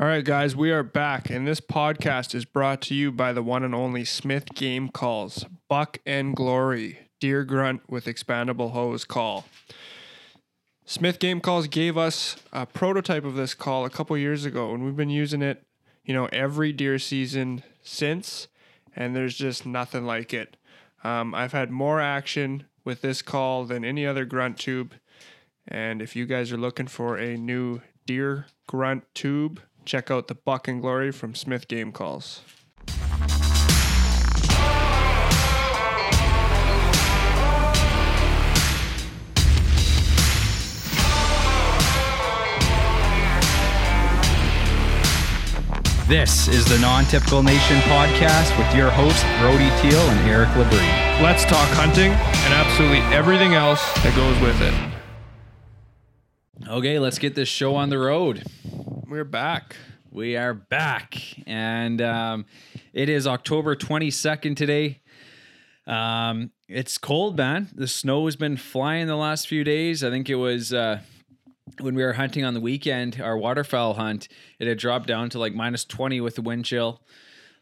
All right, guys, we are back, and this podcast is brought to you by the one and only Smith Game Calls, Buck and Glory, Deer Grunt with expandable hose call. Smith Game Calls gave us a prototype of this call a couple years ago, and we've been using it, you know, every deer season since, and there's just nothing like it. Um, I've had more action with this call than any other grunt tube, and if you guys are looking for a new deer grunt tube, check out the Buck and Glory from Smith Game Calls. This is the Non Typical Nation podcast with your hosts, Brody Teal and Eric Labrie. Let's talk hunting and absolutely everything else that goes with it. Okay, let's get this show on the road. We're back. We are back, and um, it is October 22nd today. Um, it's cold, man. The snow has been flying the last few days. I think it was uh, when we were hunting on the weekend, our waterfowl hunt, it had dropped down to like minus 20 with the wind chill.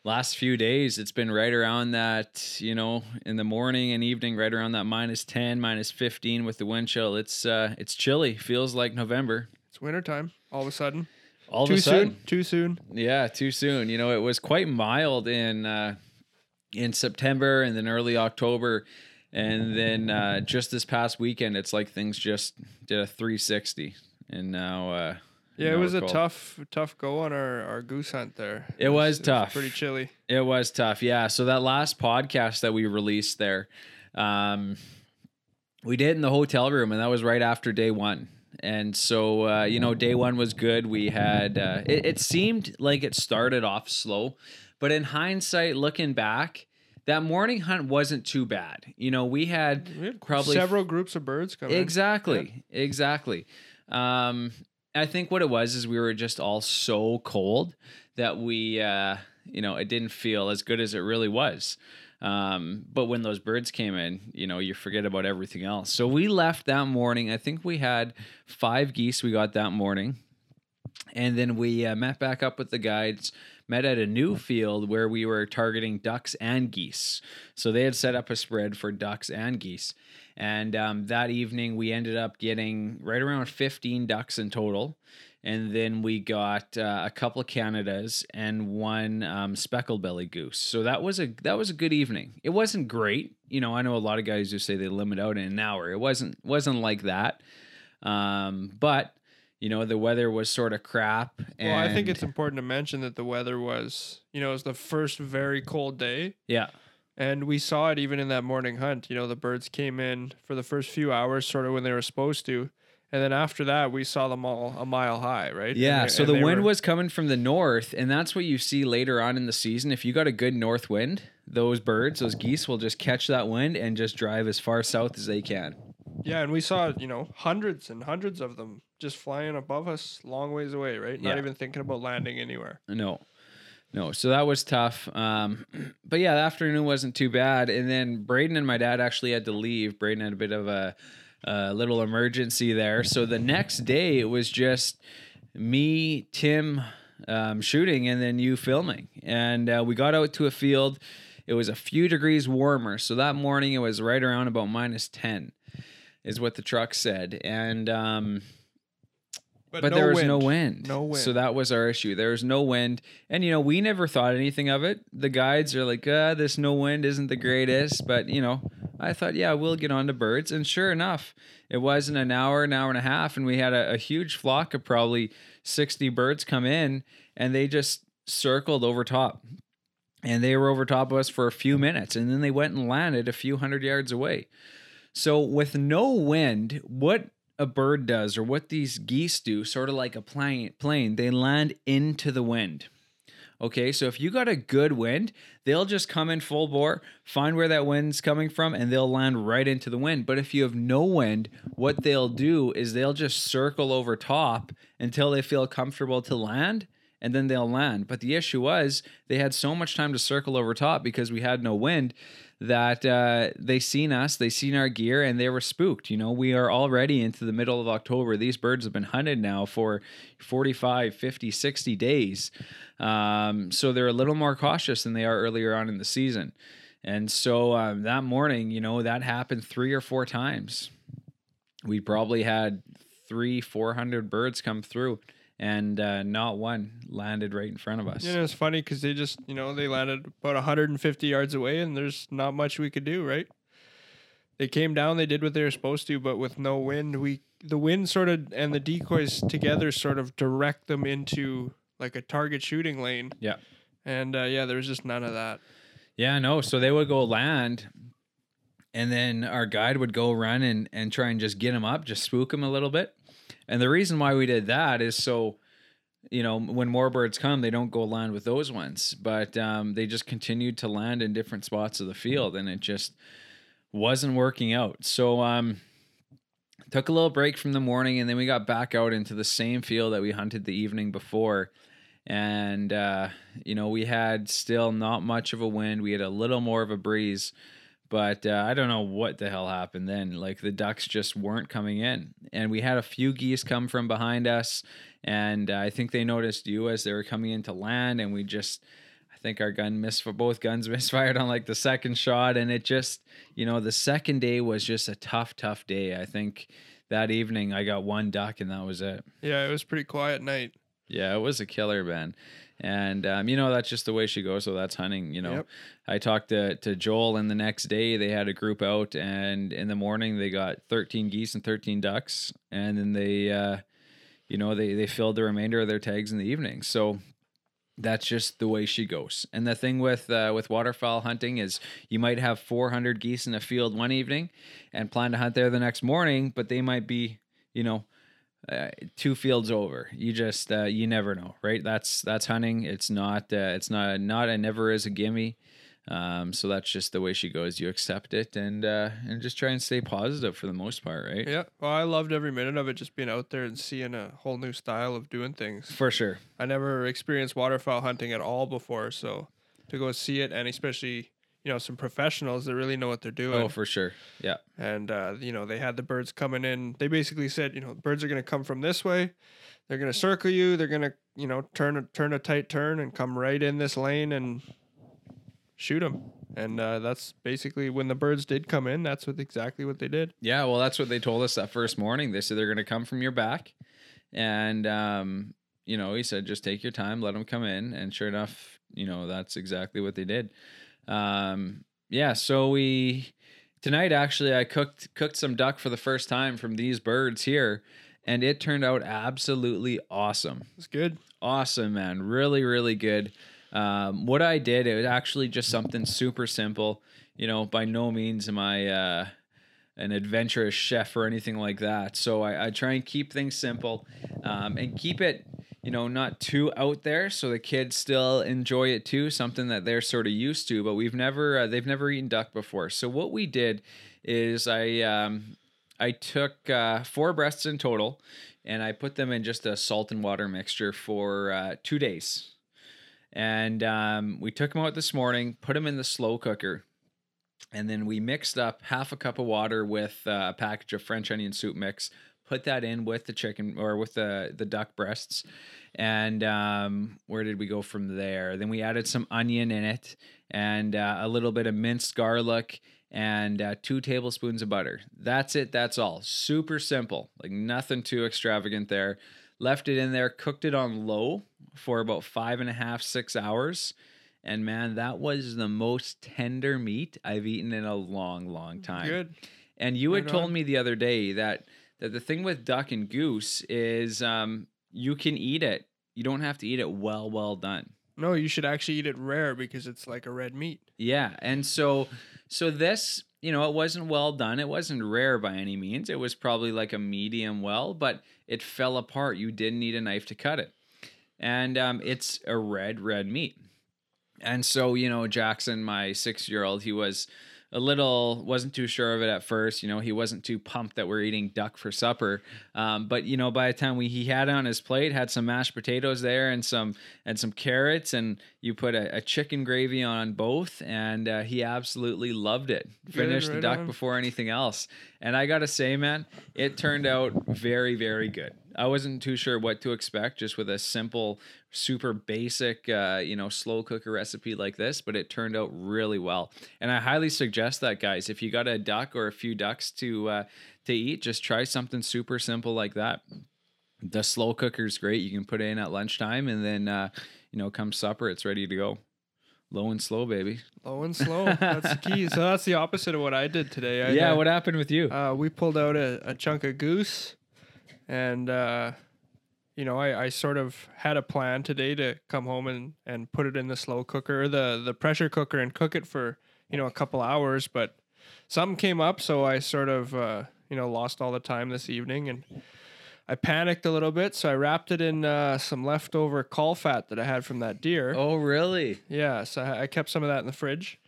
Last few days, it's been right around that, you know, in the morning and evening, right around that minus 10, minus 15 with the wind chill. It's uh, it's chilly. Feels like November. It's wintertime all of a sudden. All Too of a sudden, soon. Too soon. yeah, too soon. You know, it was quite mild in uh, in September and then early October, and then uh, just this past weekend, it's like things just did a 360, and now uh, Yeah, it was a tough, tough go on our, our goose hunt there. It was it tough. pretty chilly. It was tough, yeah. So that last podcast that we released there, um, we did in the hotel room, and that was right after day one. And so, uh, you know, day one was good. We had uh, it, it seemed like it started off slow, but in hindsight, looking back, that morning hunt wasn't too bad. You know, we had We had probably several groups of birds coming. Exactly. Exactly. Um, I think what it was is we were just all so cold that we, uh, you know, it didn't feel as good as it really was. Um, but when those birds came in, you know, you forget about everything else. So we left that morning. I think we had five geese we got that morning. And then we uh, met back up with the guides, met at a new field where we were targeting ducks and geese. So they had set up a spread for ducks and geese. And um, that evening, we ended up getting right around 15 ducks in total. And then we got uh, a couple of Canadas and one um, speckled belly goose. So that was a that was a good evening. It wasn't great, you know. I know a lot of guys who say they limit out in an hour. It wasn't wasn't like that, um, but you know the weather was sort of crap. And Well, I think it's important to mention that the weather was, you know, it was the first very cold day. yeah, And we saw it even in that morning hunt. You know, the birds came in for the first few hours, sort of when they were supposed to. And then after that, we saw them all a mile high, right? Yeah, they- so the wind were- was coming from the north, and that's what you see later on in the season. If you got a good north wind, those birds, those geese will just catch that wind and just drive as far south as they can. Yeah, and we saw, you know, hundreds and hundreds of them just flying above us long ways away, right? Not Yeah. even thinking about landing anywhere. No, no. So that was tough. Um, but yeah, the afternoon wasn't too bad. And then Braden and my dad actually had to leave. Braden had a bit of a, a little emergency there. So the next day it was just me, Tim um, shooting, and then you filming. And uh, we got out to a field. It was a few degrees warmer. So that morning it was right around about minus 10, is what the truck said. And, um, but no there was wind. no wind. No wind. So that was our issue. There was no wind. And, you know, we never thought anything of it. The guides are like, uh, this no wind isn't the greatest. But, you know, I thought, yeah, we'll get on to birds. And sure enough, it wasn't an hour, an hour and a half. And we had a, a huge flock of probably 60 birds come in and they just circled over top. And they were over top of us for a few minutes. And then they went and landed a few hundred yards away. So with no wind, what a bird does or what these geese do, sort of like a plane, plane, they land into the wind. Okay, so if you got a good wind, they'll just come in full bore, find where that wind's coming from, and they'll land right into the wind. But if you have no wind, what they'll do is they'll just circle over top until they feel comfortable to land, and then they'll land. But the issue was they had so much time to circle over top because we had no wind that uh, they seen us, they seen our gear, and they were spooked. You know, we are already into the middle of October. These birds have been hunted now for 45, 50, 60 days. Um, so they're a little more cautious than they are earlier on in the season. And so um, that morning, you know, that happened three or four times. We probably had three, 400 birds come through and uh, not one landed right in front of us. You know, it's funny because they just, you know, they landed about 150 yards away, and there's not much we could do, right? They came down, they did what they were supposed to, but with no wind, we the wind sort of and the decoys together sort of direct them into like a target shooting lane. Yeah. And uh, yeah, there was just none of that. Yeah, no. So they would go land, and then our guide would go run and and try and just get him up, just spook him a little bit. And the reason why we did that is so, you know, when more birds come, they don't go land with those ones, but um, they just continued to land in different spots of the field, and it just wasn't working out. So um, took a little break from the morning, and then we got back out into the same field that we hunted the evening before. And uh, you know, we had still not much of a wind. We had a little more of a breeze, but uh, I don't know what the hell happened then. Like the ducks just weren't coming in, and we had a few geese come from behind us, and uh, I think they noticed you as they were coming into land, and we just. I think our gun missed for both guns misfired on like the second shot, and it just, you know, the second day was just a tough, tough day. I think that evening I got one duck, and that was it. Yeah, it was pretty quiet night. Yeah, it was a killer, Ben. And um, you know that's just the way she goes. So that's hunting. You know, Yep. I talked to to Joel, and the next day they had a group out, and in the morning they got 13 geese and 13 ducks, and then they, uh, you know, they they filled the remainder of their tags in the evening. So that's just the way she goes. And the thing with uh, with waterfowl hunting is you might have 400 geese in a field one evening, and plan to hunt there the next morning, but they might be, you know, uh, two fields over. You just uh, you never know, right? That's that's hunting. It's not uh, it's not not a never is a gimme. Um, so that's just the way she goes. You accept it and uh, and just try and stay positive for the most part, right? Yeah. Well, I loved every minute of it, just being out there and seeing a whole new style of doing things. For sure. I never experienced waterfowl hunting at all before, so to go see it, and especially you know some professionals that really know what they're doing. Oh, for sure. Yeah. and uh, you know they had the birds coming in. They basically said, you know, birds are going to come from this way. They're going to circle you. They're going to, you know, turn a turn a tight turn and come right in this lane and shoot them. And uh, that's basically when the birds did come in. That's what exactly what they did. Yeah, well, that's what they told us that first morning. They said they're going to come from your back, and um, you know, he said just take your time, let them come in, and sure enough, you know, that's exactly what they did. Um, yeah, so we tonight actually I cooked cooked some duck for the first time from these birds here, and it turned out absolutely awesome. It's good. awesome man. Really really good. Um, what i did it was actually just something super simple. You know by no means am i uh, an adventurous chef or anything like that. So i, I try and keep things simple um, and keep it you know not too out there so the kids still enjoy it too something that they're sort of used to but we've never uh, they've never eaten duck before so what we did is i um, i took uh, four breasts in total and I put them in just a salt and water mixture for uh, two days. And um, we took them out this morning, put them in the slow cooker, and then we mixed up half a cup of water with uh, a package of French onion soup mix. Put that in with the chicken or with the the duck breasts, and um, where did we go from there? Then we added some onion in it and uh, a little bit of minced garlic and uh, two tablespoons of butter. That's it. That's all. Super simple. Like nothing too extravagant there. Left it in there, cooked it on low for about five and a half, six hours. And man, that was the most tender meat I've eaten in a long, long time. Good. And you had told on. me the other day that that the thing with duck and goose is um, you can eat it. You don't have to eat it well, well done. No, you should actually eat it rare because it's like a red meat. Yeah, and so so this, you know, it wasn't well done. It wasn't rare by any means. It was probably like a medium well, but it fell apart. You didn't need a knife to cut it, and um, it's a red red meat. And so you know, Jackson, my six year old, he was a little wasn't too sure of it at first. You know, he wasn't too pumped that we're eating duck for supper. Um, but you know, by the time we he had on his plate, had some mashed potatoes there and some and some carrots, and you put a, a chicken gravy on both, and uh, he absolutely loved it. Finished the duck on. before anything else, and I gotta say, man, it turned out very very good. I wasn't too sure what to expect just with a simple, super basic, uh, you know, slow cooker recipe like this, but it turned out really well. And I highly suggest that, guys. If you got a duck or a few ducks to uh, to eat, just try something super simple like that. The slow cooker's great. You can put it in at lunchtime, and then uh, you know, come supper, it's ready to go. Low and slow, baby. Low and slow. That's the key. So that's the opposite of what I did today. I, yeah. uh, What happened with you? Uh, we pulled out a, a chunk of goose, and uh, you know, I, I sort of had a plan today to come home and, and put it in the slow cooker, the the pressure cooker, and cook it for you know a couple hours. But something came up, so I sort of uh, you know lost all the time this evening, and I panicked a little bit. So I wrapped it in uh, some leftover caul fat that I had from that deer. oh, really? Yeah, so I I kept some of that in the fridge.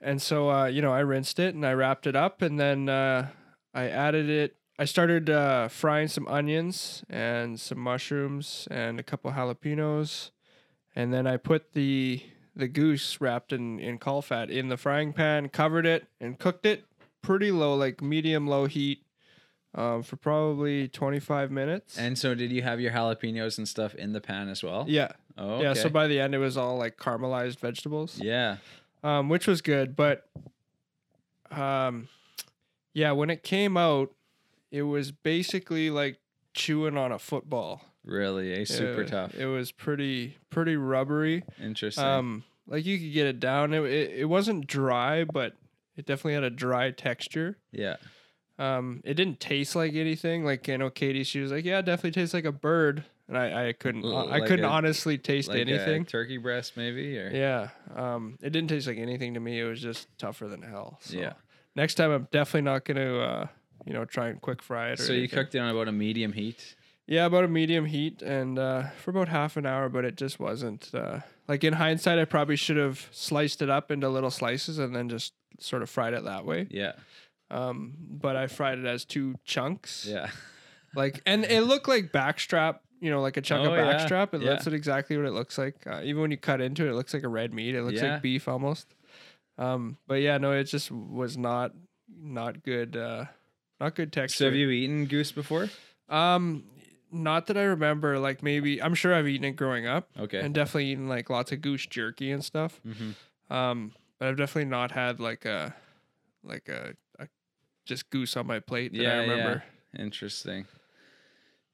And so, uh, you know, I rinsed it and I wrapped it up and then uh, I added it. I started uh, frying some onions and some mushrooms and a couple jalapenos. And then I put the the goose wrapped in, in caul fat in the frying pan, covered it, and cooked it pretty low, like medium low heat, um, for probably 25 minutes. And so, did you have your jalapenos and stuff in the pan as well? yeah. Oh, Yeah. So by the end, it was all like caramelized vegetables. yeah. um, which was good. But um, yeah, when it came out, it was basically like chewing on a football. Really, a super It- tough. It was pretty pretty rubbery. Interesting. Um, like you could get it down. It, it it wasn't dry, but it definitely had a dry texture. yeah. Um, it didn't taste like anything. Like you know, Katie, she was like, "Yeah, it definitely tastes like a bird," and I I couldn't L- I like couldn't a- honestly taste Like anything. turkey breast, maybe, or Yeah. Um, it didn't taste like anything to me. It was just tougher than hell. So Yeah. Next time, I'm definitely not going to, uh, you know, try and quick fry it. Or So you anything. cooked it on about a medium heat. Yeah, about a medium heat and uh, for about half an hour, but it just wasn't. Uh, like in hindsight, I probably should have sliced it up into little slices and then just sort of fried it that way. Yeah. Um, but I fried it as two chunks. Yeah. Like, and it looked like backstrap. You know, like a chunk Oh, of yeah, backstrap. Yeah. that's what exactly what it looks like. Uh, even when you cut into it, it looks like a red meat. It looks Yeah. like beef almost. Um, but yeah, no, it just was not not good. Uh, not good texture. So have you eaten goose before? Um, not that I remember. Like maybe I'm sure I've eaten it growing up, Okay. and definitely eaten like lots of goose jerky and stuff. hmm Um, but I've definitely not had like a like a, a just goose on my plate that I Yeah, remember. Interesting.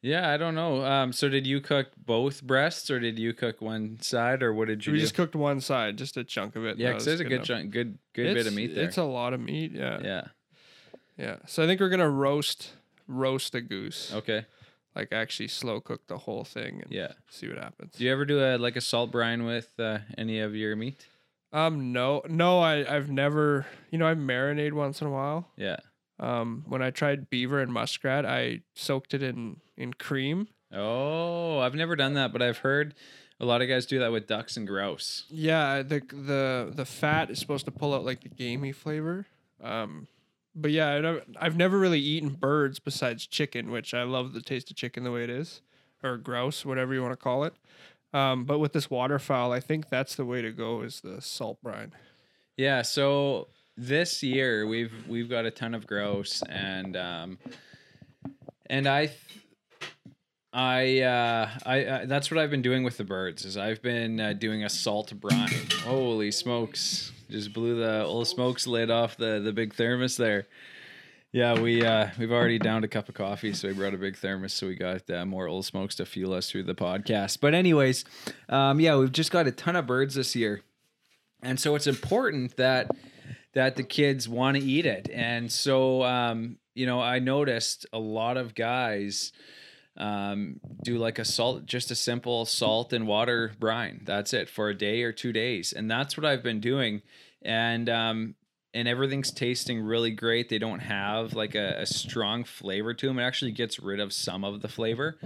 Yeah, I don't know. Um, so did you cook both breasts, or did you cook one side, or what did you We do? just cooked one side, just a chunk of it. yeah, because there's a good enough. chunk, good, good bit of meat there. It's a lot of meat. Yeah, yeah. Yeah. So I think we're gonna roast roast a goose, Okay. like actually slow cook the whole thing and Yeah. see what happens. Do you ever do a like a salt brine with uh, any of your meat? Um, no, no, I I've never. You know, I marinate once in a while. Yeah. Um, when I tried beaver and muskrat, I soaked it in in cream. Oh, I've never done that, but I've heard a lot of guys do that with ducks and grouse. Yeah, the the the fat is supposed to pull out like the gamey flavor. Um, but yeah, I've never really eaten birds besides chicken, which I love the taste of chicken the way it is, or grouse, whatever you want to call it. Um, but with this waterfowl, I think that's the way to go is the salt brine. Yeah, so this year we've we've got a ton of grouse and um and I th- I uh I uh, that's what I've been doing with the birds is I've been uh, doing a salt brine. Holy smokes. Just blew the old smokes lid off the the big thermos there. Yeah, we uh we've already downed a cup of coffee, so we brought a big thermos, so we got uh, more old smokes to fuel us through the podcast. But anyways, um yeah, we've just got a ton of birds this year. And so it's important that that the kids want to eat it. And so um, you know, I noticed a lot of guys um, do like a salt, just a simple salt and water brine. That's it for a day or two days, and that's what I've been doing. And um, and everything's tasting really great. They don't have like a, a strong flavor to them. It actually gets rid of some of the flavor,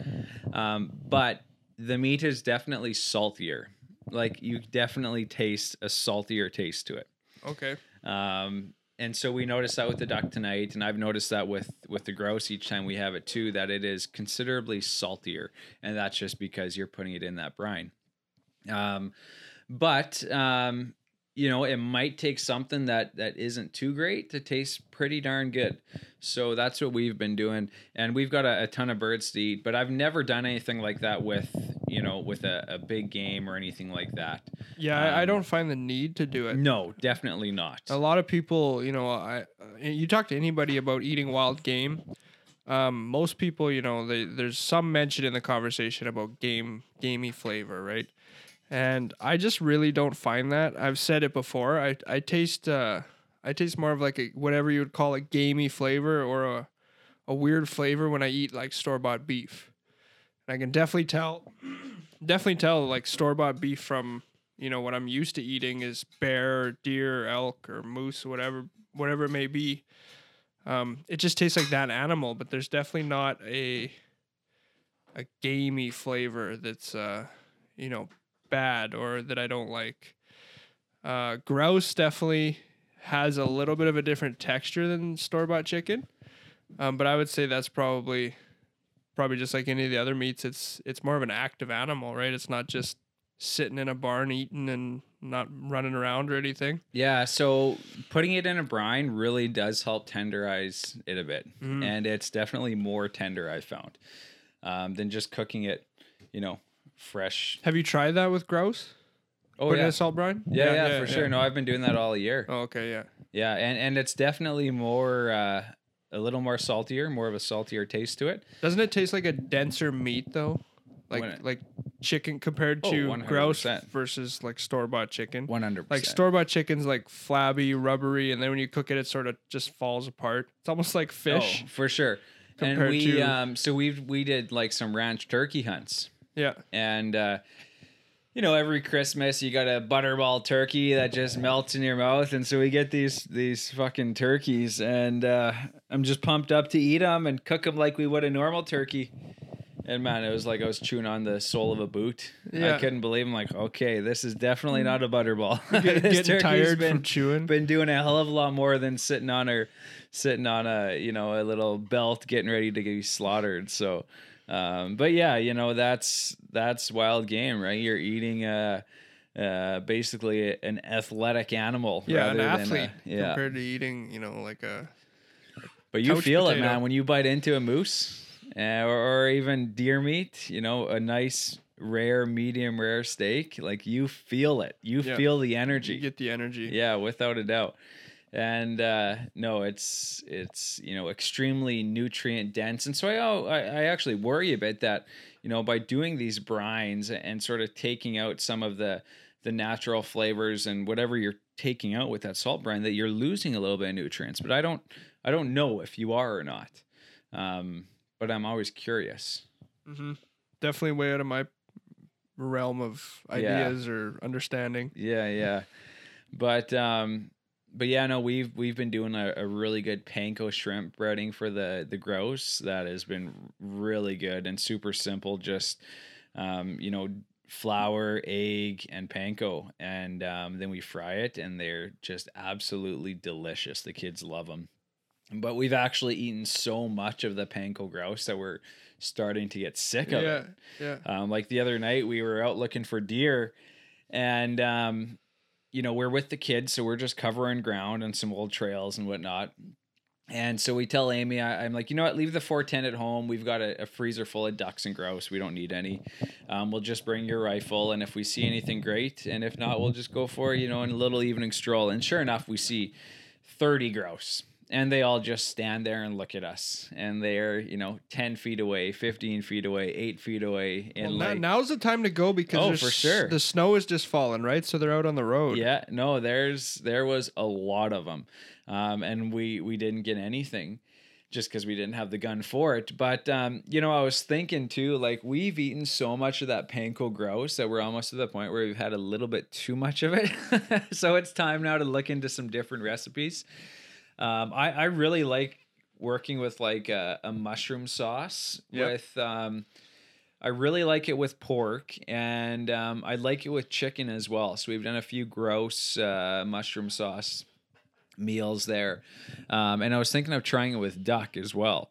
um, but the meat is definitely saltier. Like you definitely taste a saltier taste to it. Okay. Um, and so we noticed that with the duck tonight, and I've noticed that with with the grouse each time we have it too, that it is considerably saltier, and that's just because you're putting it in that brine. Um, but um, you know, it might take something that that isn't too great to taste pretty darn good. So that's what we've been doing, and we've got a, a ton of birds to eat. But I've never done anything like that with you know with a, a big game or anything like that. Yeah, I, I Um, don't find the need to do it. No, definitely not. A lot of people, you know, I uh, you talk to anybody about eating wild game. Um, most people, you know, they, there's some mention in the conversation about game gamey flavor, right? And I just really don't find that. I've said it before. I I taste uh I taste more of like a whatever you would call a gamey flavor or a a weird flavor when I eat like store bought beef. And I can definitely tell definitely tell like store bought beef from you know what I'm used to eating is bear, or deer, or elk, or moose, whatever whatever it may be. Um, it just tastes like that animal, but there's definitely not a a gamey flavor that's uh, you know bad or that I don't like. Uh, grouse definitely has a little bit of a different texture than store bought chicken, um, but I would say that's probably probably just like any of the other meats. It's it's more of an active animal, right? It's not just sitting in a barn eating and not running around or anything. Yeah, so putting it in a brine really does help tenderize it a bit, Mm. and it's definitely more tender. I found um, than just cooking it, you know, fresh. Have you tried that with grouse? Oh Putting yeah. in a salt brine? yeah, yeah, for sure. No, I've been doing that all year. Oh, okay, yeah. Yeah, and and it's definitely more, uh, a little more saltier, more of a saltier taste to it. Doesn't it taste like a denser meat though? Like it- like chicken compared Oh, to grouse 100%. versus like store bought chicken. One hundred Like store bought chicken's like flabby, rubbery, and then when you cook it, it sort of just falls apart. It's almost like fish. oh, for sure. And compared we, to- um, so we we did like some ranch turkey hunts. Yeah. and uh, you know every christmas you got a butterball turkey that just melts in your mouth and so we get these these fucking turkeys and uh, i'm just pumped up to eat them and cook them like we would a normal turkey and man it was like i was chewing on the sole of a boot Yeah. i couldn't believe i'm like okay this is definitely not a butterball Get, getting tired been, from chewing. been doing a hell of a lot more than sitting on her sitting on a you know a little belt getting ready to be slaughtered so um, but yeah you know that's that's wild game right you're eating uh uh basically an athletic animal yeah, an than a- athlete yeah compared to eating, you know, like a but you feel it man when you bite into a moose uh, or, or even deer meat you know a nice rare medium rare steak like you feel it you Yeah. feel the energy you get the energy. Yeah, without a doubt. And uh, no, it's it's you know extremely nutrient dense, and so I, oh, I I actually worry a bit that you know by doing these brines and sort of taking out some of the the natural flavors and whatever you're taking out with that salt brine that you're losing a little bit of nutrients. But I don't I don't know if you are or not. Um, but I'm always curious. hmm Definitely way out of my realm of Yeah. ideas or understanding. Yeah, yeah. But um but yeah, no, we've we've been doing a, a really good panko shrimp breading for the the grouse that has been really good and super simple. Just um, you know, flour, egg, and panko, and um, then we fry it, and they're just absolutely delicious. The kids love them. But we've actually eaten so much of the panko grouse that we're starting to get sick of Yeah, it. yeah. Um, like the other night, we were out looking for deer, and um, you know we're with the kids, so we're just covering ground on some old trails and whatnot. And so we tell Amy, I, I'm like, you know what, leave the 410 at home. We've got a, a freezer full of ducks and grouse. We don't need any. Um, we'll just bring your rifle, and if we see anything, great. And if not, we'll just go for you know a little evening stroll. And sure enough, we see 30 grouse and they all just stand there and look at us and they're you know 10 feet away 15 feet away 8 feet away and Well, like now's the time to go because Oh, for sure. the snow is just falling, right? So they're out on the road. yeah no there's there was a lot of them um, and we we didn't get anything just because we didn't have the gun for it but um, you know i was thinking too like we've eaten so much of that panko grouse that we're almost to the point where we've had a little bit too much of it so it's time now to look into some different recipes um, I, I really like working with like a, a mushroom sauce Yep. with um, I really like it with pork and um, I like it with chicken as well. So we've done a few gross uh, mushroom sauce meals there. Um, and I was thinking of trying it with duck as well.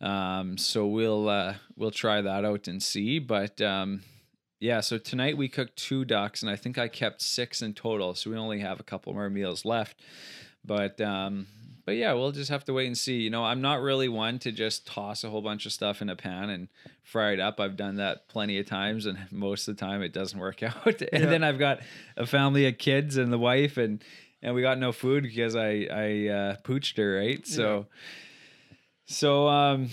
Um, so we'll uh, we'll try that out and see. But um, yeah, so tonight we cooked two ducks, and I think I kept six in total. So we only have a couple more meals left. But um, but yeah, we'll just have to wait and see. You know, I'm not really one to just toss a whole bunch of stuff in a pan and fry it up. I've done that plenty of times, and most of the time it doesn't work out. and Yeah. then I've got a family of kids and the wife, and and we got no food because I I uh, pooched her, right? So so um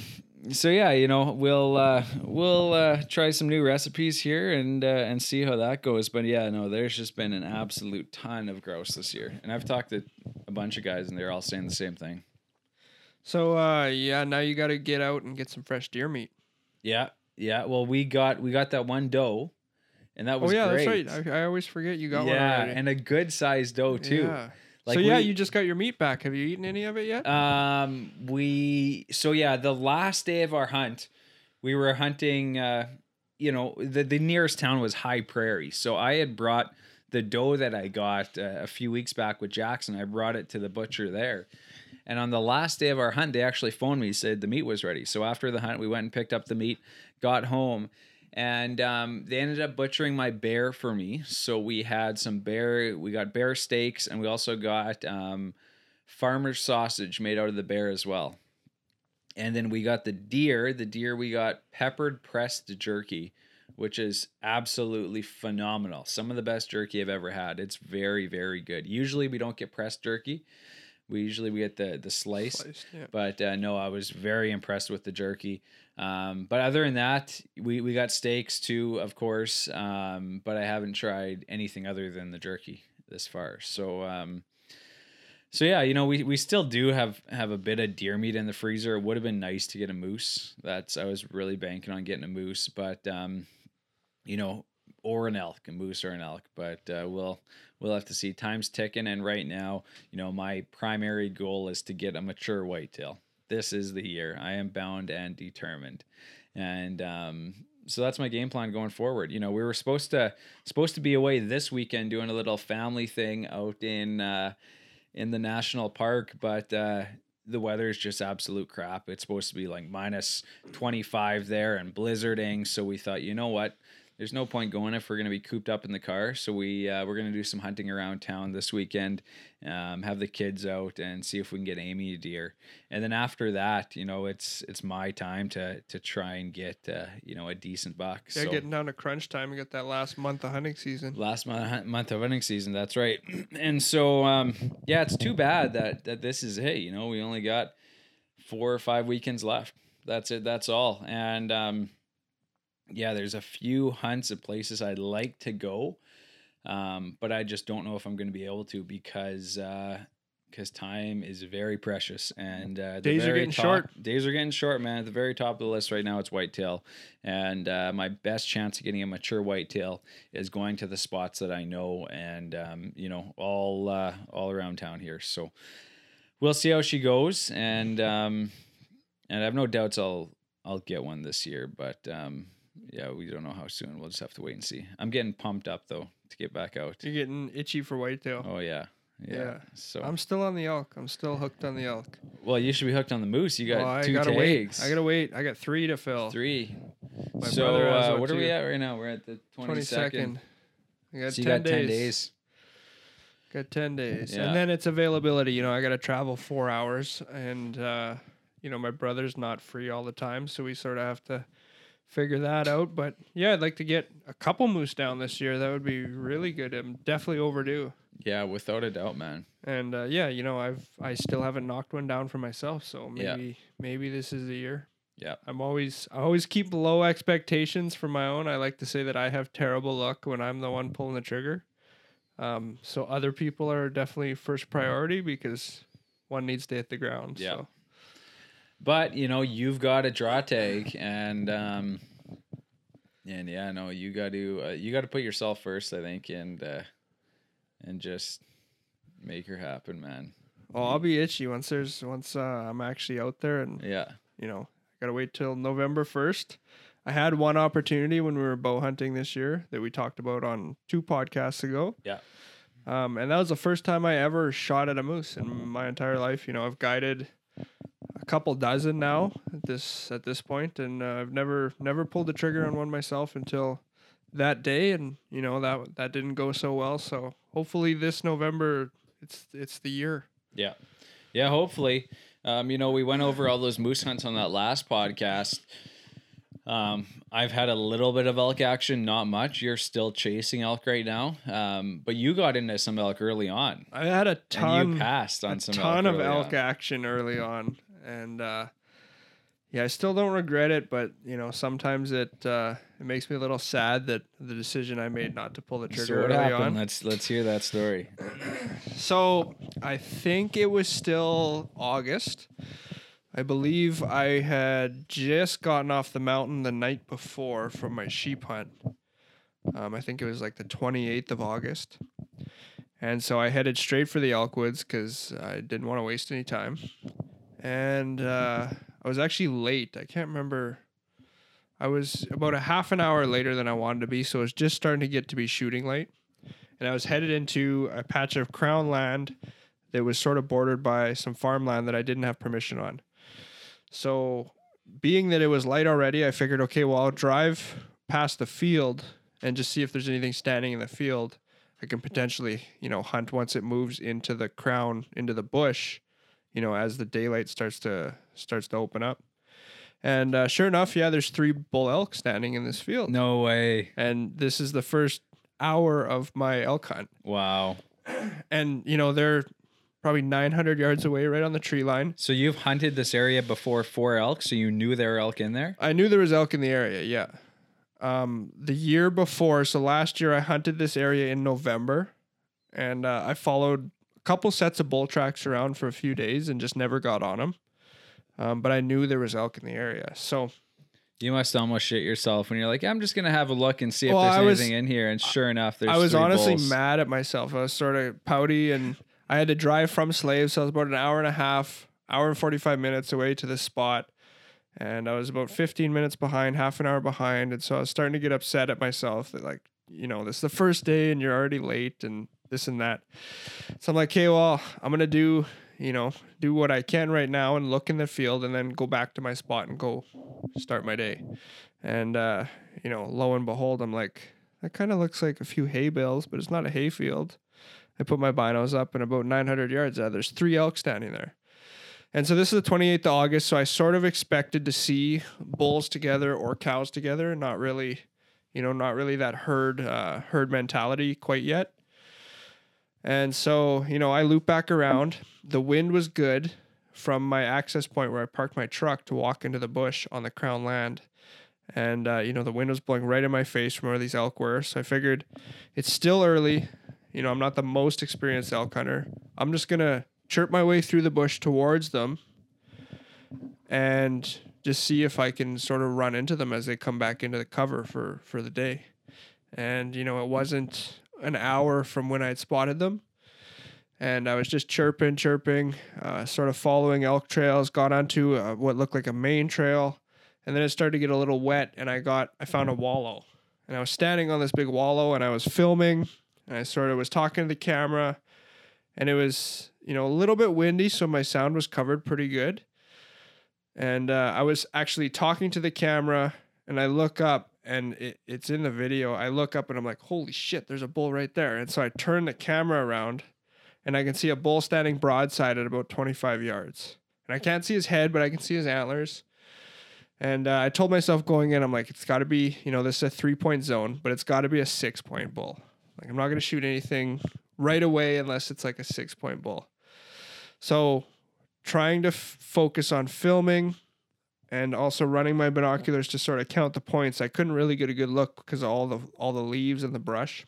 so yeah, you know, we'll uh we'll uh try some new recipes here and uh and see how that goes. But yeah, no, there's just been an absolute ton of grouse this year. And I've talked to a bunch of guys and they're all saying the same thing. So uh, yeah, now you got to get out and get some fresh deer meat. Yeah. Yeah. Well, we got we got that one doe and that was Oh was yeah, great. that's right. I, I always forget you got one yeah, and a good sized doe too. Yeah. Like so yeah, we- you just got your meat back. Have you eaten any of it yet? Um, we so yeah, the last day of our hunt, we were hunting. Uh, you know, the the nearest town was High Prairie, so I had brought the doe that I got uh, a few weeks back with Jackson. I brought it to the butcher there, and on the last day of our hunt, they actually phoned me said the meat was ready. So after the hunt, we went and picked up the meat, got home. And um, they ended up butchering my bear for me. So we had some bear, we got bear steaks, and we also got um, farmer's sausage made out of the bear as well. And then we got the deer. The deer we got peppered pressed jerky, which is absolutely phenomenal. Some of the best jerky I've ever had. It's very very good. Usually we don't get pressed jerky. We usually we get the the slice. Yeah. But uh, no, I was very impressed with the jerky. Um, but other than that, we, we got steaks too, of course. Um, but I haven't tried anything other than the jerky this far. So um, so yeah, you know, we, we still do have have a bit of deer meat in the freezer. It would have been nice to get a moose. That's I was really banking on getting a moose, but um, you know, or an elk, a moose or an elk. But uh, we'll we'll have to see. Time's ticking, and right now, you know, my primary goal is to get a mature whitetail. This is the year. I am bound and determined, and um, so that's my game plan going forward. You know, we were supposed to supposed to be away this weekend doing a little family thing out in uh, in the national park, but uh, the weather is just absolute crap. It's supposed to be like minus 25 there and blizzarding. So we thought, you know what? There's no point going if we're going to be cooped up in the car. So we uh, we're going to do some hunting around town this weekend, um, have the kids out and see if we can get Amy a deer. And then after that, you know, it's it's my time to to try and get uh, you know a decent buck. Yeah, so getting down to crunch time. You got that last month of hunting season. last month month of hunting season. That's right. And so um, yeah, it's too bad that that this is hey, you know, we only got four or five weekends left. That's it. That's all. And um, yeah, there's a few hunts of places I'd like to go, um, but I just don't know if I'm going to be able to because. Uh, because time is very precious and uh, the Days are getting top- short. Days are getting short, man. At the very top of the list right now, it's whitetail, and uh, my best chance of getting a mature whitetail is going to the spots that I know and um, you know all uh, all around town here. So we'll see how she goes, and um, and I have no doubts I'll I'll get one this year. But um, yeah, we don't know how soon. We'll just have to wait and see. I'm getting pumped up though to get back out. You're getting itchy for whitetail. Oh yeah, yeah. Yeah. So I'm still on the elk. I'm still hooked on the elk. well, you should be hooked on the moose. You got Well, I two gotta tags. wait. I gotta wait. I got three to fill. three. My so uh, what are we at right now? We're at the twenty Twenty second. second. I got So you 10 got ten days. days. Got 10 days. Yeah. And then it's availability. You know, I got to travel four hours. And, uh, you know, my brother's not free all the time. So we sort of have to figure that out. But yeah, I'd like to get a couple moose down this year. That would be really good. I'm definitely overdue. Yeah, without a doubt, man. And uh, yeah, you know, I've I still haven't knocked one down for myself. So Yeah. maybe maybe this is the year. Yeah. I'm always I always keep low expectations for my own. I like to say that I have terrible luck when I'm the one pulling the trigger. Um, so other people are definitely first priority because one needs to hit the ground. Yeah. So But you know, you've got a draw tag, and um, and yeah, no, you got to uh, you got to put yourself first, I think, and uh, and just make her happen, man. well, I'll be itchy once there's once uh, I'm actually out there and Yeah, you know, I gotta wait till November first. I had one opportunity when we were bow hunting this year that we talked about on two podcasts ago. Yeah. Um, and that was the first time I ever shot at a moose in my entire life. You know, I've guided a couple dozen now at this at this point, and uh, I've never never pulled the trigger on one myself until that day, and you know that that didn't go so well. So hopefully this November, it's it's the year. Yeah. Yeah, hopefully. Um, you know, we went over all those moose hunts on that last podcast. Um, I've had a little bit of elk action, not much. You're still chasing elk right now, um, but you got into some elk early on. I had a ton, and you passed on a some ton elk of elk on. action early on, and uh, yeah, I still don't regret it. But you know, sometimes it uh, it makes me a little sad that the decision I made not to pull the trigger So what early happened? on. Let's let's hear that story. So I think it was still August. I believe I had just gotten off the mountain the night before from my sheep hunt. Um, I think it was like the 28th of August. And so I headed straight for the Elkwoods because I didn't want to waste any time. And uh, I was actually late. I can't remember. I was about a half an hour later than I wanted to be. So it was just starting to get to be shooting late and I was headed into a patch of crown land that was sort of bordered by some farmland that I didn't have permission on. So, being that it was light already, I figured, okay, well, I'll drive past the field and just see if there's anything standing in the field. I can potentially, you know, hunt once it moves into the crown, into the bush, you know, as the daylight starts to starts to open up. And uh, sure enough, yeah, there's three bull elk standing in this field. No way. And this is the first hour of my elk hunt. Wow. And, you know, they're probably 900 yards away, right on the tree line. So you've hunted this area before for elk, so you knew there were elk in there. I knew there was elk in the area, yeah. Um, the year before, so last year I hunted this area in November and uh, I followed couple sets of bull tracks around for a few days and just never got on them. Um, but I knew there was elk in the area. So You must almost shit yourself when you're like, I'm just gonna have a look and see if Well, there's I was- anything in here. And sure enough, there's. I was honestly bulls. mad at myself. I was sort of pouty and I had to drive from Slave, so I was about an hour and a half, hour and 45 minutes away to this spot. And I was about 15 minutes behind, half an hour behind. And so I was starting to get upset at myself that, like, you know, this is the first day and you're already late and this and that. So I'm like, okay, well, I'm to do, you know, do what I can right now and look in the field and then go back to my spot and go start my day. And, uh, you know, lo and behold, I'm like, that kind of looks like a few hay bales, but it's not a hay field. I put my binos up and about 900 yards out, there's three elk standing there. And so this is the 28th of August, so I sort of expected to see bulls together or cows together, not really, you know, not really that herd uh, herd mentality quite yet. And so, you know, I loop back around. The wind was good from my access point where I parked my truck to walk into the bush on the crown land. And, uh, you know, the wind was blowing right in my face from where these elk were. So I figured it's still early. You know, I'm not the most experienced elk hunter. I'm just going to chirp my way through the bush towards them and just see if I can sort of run into them as they come back into the cover for, for the day. And, you know, it wasn't an hour from when I had spotted them. And I was just chirping, chirping, uh, sort of following elk trails, got onto uh, what looked like a main trail. And then it started to get a little wet, and I got, I found a wallow. And I was standing on this big wallow, and I was filming, and I sort of was talking to the camera. And it was, you know, a little bit windy, so my sound was covered pretty good. And uh, I was actually talking to the camera, and I look up, and it, it's in the video. I look up, and I'm like, holy shit, there's a bull right there. And so I turn the camera around, and I can see a bull standing broadside at about 25 yards. And I can't see his head, but I can see his antlers. And uh, I told myself going in, I'm like, it's got to be, you know, this is a three point zone, but it's got to be a six point bull. Like, I'm not going to shoot anything right away unless it's like a six point bull. So, trying to f- focus on filming and also running my binoculars to sort of count the points. I couldn't really get a good look because of all the all the leaves and the brush.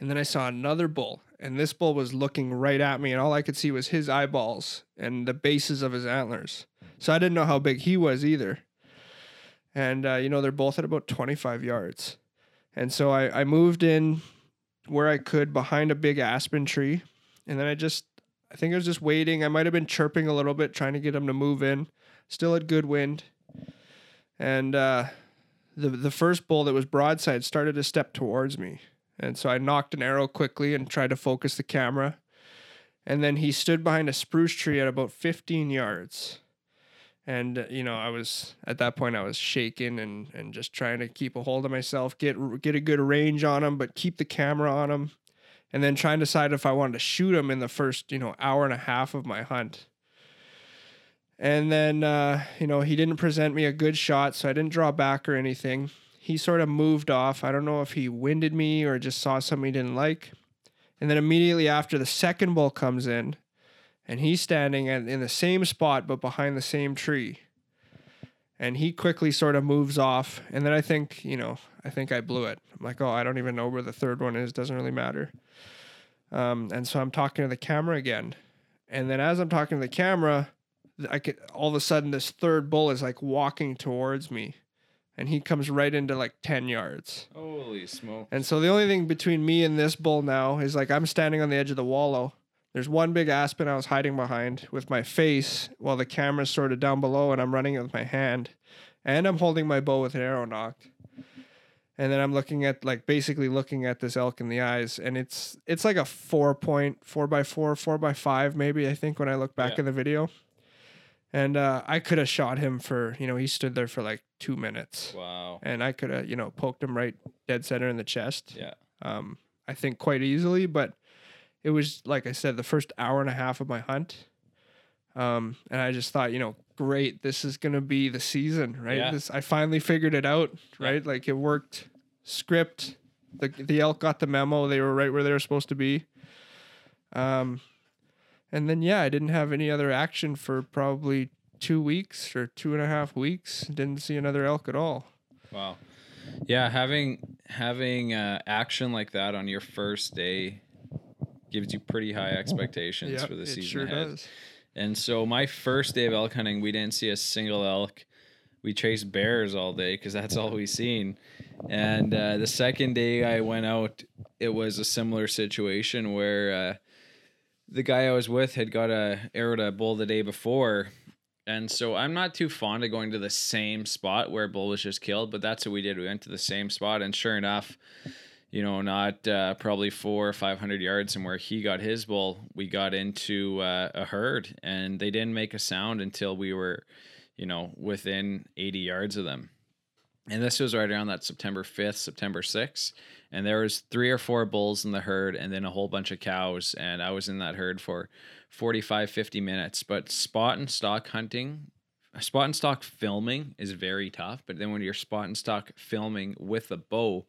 And then I saw another bull, and this bull was looking right at me, and all I could see was his eyeballs and the bases of his antlers. So I didn't know how big he was either. And uh, you know, they're both at about 25 yards. And so I, I moved in where I could behind a big aspen tree. And then I just I think I was just waiting. I might have been chirping a little bit, trying to get him to move in. Still had good wind. And uh, the the first bull that was broadside started to step towards me. And so I nocked an arrow quickly and tried to focus the camera. And then he stood behind a spruce tree at about 15 yards. And uh, you know, I was at that point I was shaking and and just trying to keep a hold of myself, get get a good range on him, but keep the camera on him. And then trying to decide if I wanted to shoot him in the first, you know, hour and a half of my hunt. And then, uh, you know, he didn't present me a good shot, so I didn't draw back or anything. He sort of moved off. I don't know if he winded me or just saw something he didn't like. And then immediately after, the second bull comes in, and he's standing in the same spot but behind the same tree. And he quickly sort of moves off. And then I think, you know, I think I blew it. I'm like, oh, I don't even know where the third one is. Doesn't really matter. Um, and so I'm talking to the camera again. And then as I'm talking to the camera, I could all of a sudden this third bull is like walking towards me, and he comes right into like ten yards. Holy smoke! And so the only thing between me and this bull now is like I'm standing on the edge of the wallow. There's one big aspen I was hiding behind with my face while the camera's sort of down below, and I'm running it with my hand, and I'm holding my bow with an arrow nocked. And then I'm looking at like basically looking at this elk in the eyes, and it's it's like a four point four by four, four by five maybe I think when I look back Yeah. in the video. And uh, I could have shot him for, you know, he stood there for like two minutes. Wow. And I could have, you know, poked him right dead center in the chest. Yeah. Um, I think quite easily, but it was, like I said, the first hour and a half of my hunt. Um, and I just thought, you know, great, this is going to be the season, right? Yeah. This I finally figured it out, Yeah. right? Like it worked. Script, the the elk got the memo. They were right where they were supposed to be. Um, and then yeah, I didn't have any other action for probably two weeks or two and a half weeks. Didn't see another elk at all. Wow. Yeah, having having uh, action like that on your first day gives you pretty high expectations for the it season sure ahead. does. And so my first day of elk hunting, we didn't see a single elk. We chased bears all day because that's all we seen. And uh, the second day I went out, it was a similar situation where uh, the guy I was with had got a arrowed a bull the day before. And so I'm not too fond of going to the same spot where bull was just killed, but that's what we did. We went to the same spot, and sure enough, you know, not uh, probably four or five hundred yards from where he got his bull, we got into uh, a herd, and they didn't make a sound until we were, you know, within eighty yards of them. And this was right around that September fifth, September sixth, and there was three or four bulls in the herd, and then a whole bunch of cows, and I was in that herd for 45, 50 minutes. But spot and stalk hunting. Spot and stalk filming is very tough, but then when you're spot and stalk filming with a bow,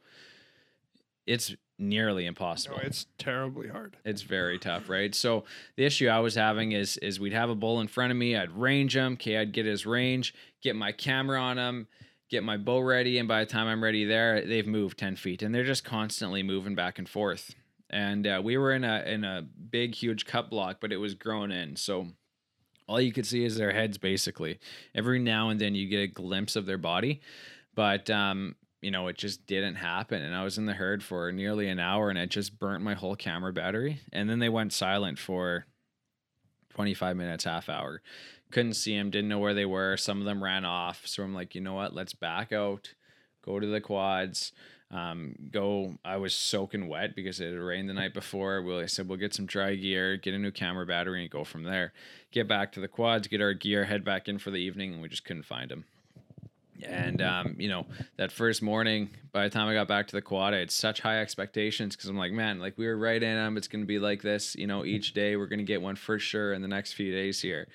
it's nearly impossible. No, it's terribly hard. It's very tough, right? So the issue I was having is is we'd have a bull in front of me, I'd range him, okay, I'd get his range, get my camera on him, get my bow ready, and by the time I'm ready there, they've moved ten feet, and they're just constantly moving back and forth. And uh, we were in a in a big, huge cut block, but it was grown in, so all you could see is their heads basically. Every now and then you get a glimpse of their body, but um, you know, it just didn't happen. And I was in the herd for nearly an hour and it just burnt my whole camera battery. And then they went silent for 25 minutes, half hour. Couldn't see them, didn't know where they were. Some of them ran off. So I'm like, you know what? Let's back out, go to the quads. Um, go. I was soaking wet because it had rained the night before. Well, I said we'll get some dry gear, get a new camera battery, and go from there. Get back to the quads, get our gear, head back in for the evening, and we just couldn't find them. And um, you know, that first morning, by the time I got back to the quad, I had such high expectations because I'm like, man, like we were right in them. It's gonna be like this, you know, each day we're gonna get one for sure in the next few days here.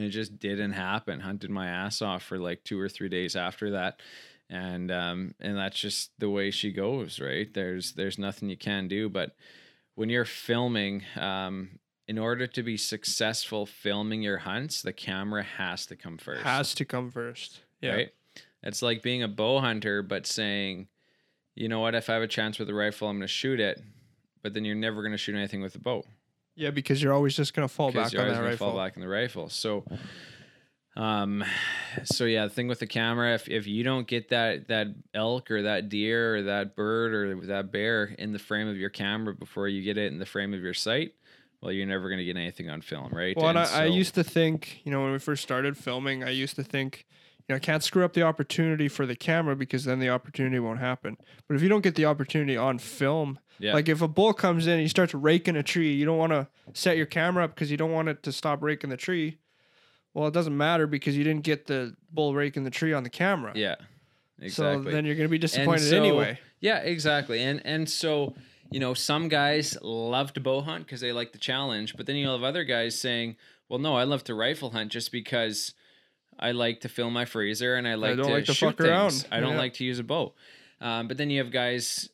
And it just didn't happen. Hunted my ass off for like two or three days after that. And um, and that's just the way she goes, right? There's there's nothing you can do. But when you're filming, um, in order to be successful filming your hunts, the camera has to come first. Has to come first. Yeah. Right? It's like being a bow hunter, but saying, you know what, if I have a chance with a rifle, I'm going to shoot it. But then you're never going to shoot anything with a bow Yeah, because you're always just gonna fall back you're on always that going to rifle. fall back in the rifle. So, um, so yeah, the thing with the camera, if, if you don't get that that elk or that deer or that bird or that bear in the frame of your camera before you get it in the frame of your sight, well, you're never going to get anything on film, right? Well, and I, And I so- used to think, you know, when we first started filming, I used to think, You know, I can't screw up the opportunity for the camera because then the opportunity won't happen. But if you don't get the opportunity on film, Yeah. like if a bull comes in and he starts raking a tree, you don't want to set your camera up because you don't want it to stop raking the tree. Well, it doesn't matter because you didn't get the bull raking the tree on the camera. yeah. Exactly. So then you're going to be disappointed so- anyway. Yeah, exactly. And and so you know, some guys love to bow hunt because they like the challenge, but then you'll have other guys saying, "Well, no, I love to rifle hunt just because I like to fill my freezer and I like don't to like to shoot fuck things. around." I don't Yeah. like to use a bow." Um, but then you have guys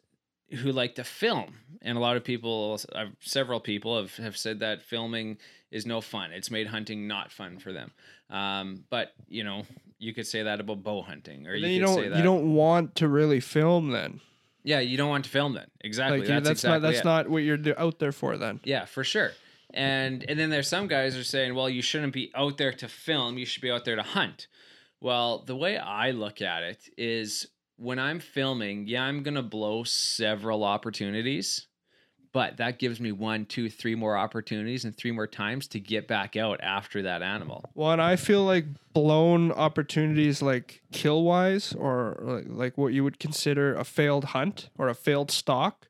who like to film, and a lot of people, uh, several people have have said that filming is no fun. It's made hunting not fun for them. Um, but you know, you could say that about bow hunting, or you could you don't say that. you don't want to really film then. Yeah, you don't want to film then. Exactly. Like that's, that's exactly not that's it. not what you're out there for then. Yeah, for sure. And and then there's some guys are saying, well, you shouldn't be out there to film. You should be out there to hunt. Well, the way I look at it is when I'm filming, yeah, I'm gonna blow several opportunities, but that gives me one, two, three more opportunities and three more times to get back out after that animal. Well, and I feel like blown opportunities, like kill wise, or like, like what you would consider a failed hunt or a failed stalk,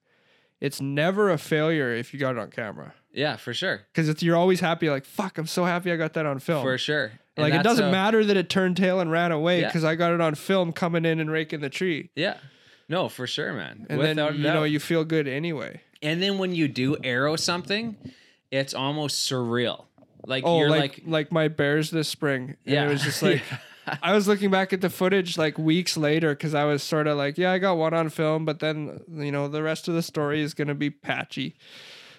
it's never a failure if you got it on camera. Yeah, for sure. Because it's you're always happy, like fuck, I'm so happy I got that on film. For sure. And like it doesn't a- matter that it turned tail and ran away Yeah. because I got it on film coming in and raking the tree, Yeah. No, for sure, man. and Without then you know you feel good anyway. And then when you do arrow something, it's almost surreal. Like Oh, you're like, like, like my bears this spring. And yeah, it was just like I was looking back at the footage like weeks later because I was sort of like, yeah, I got one on film, but then you know the rest of the story is gonna be patchy.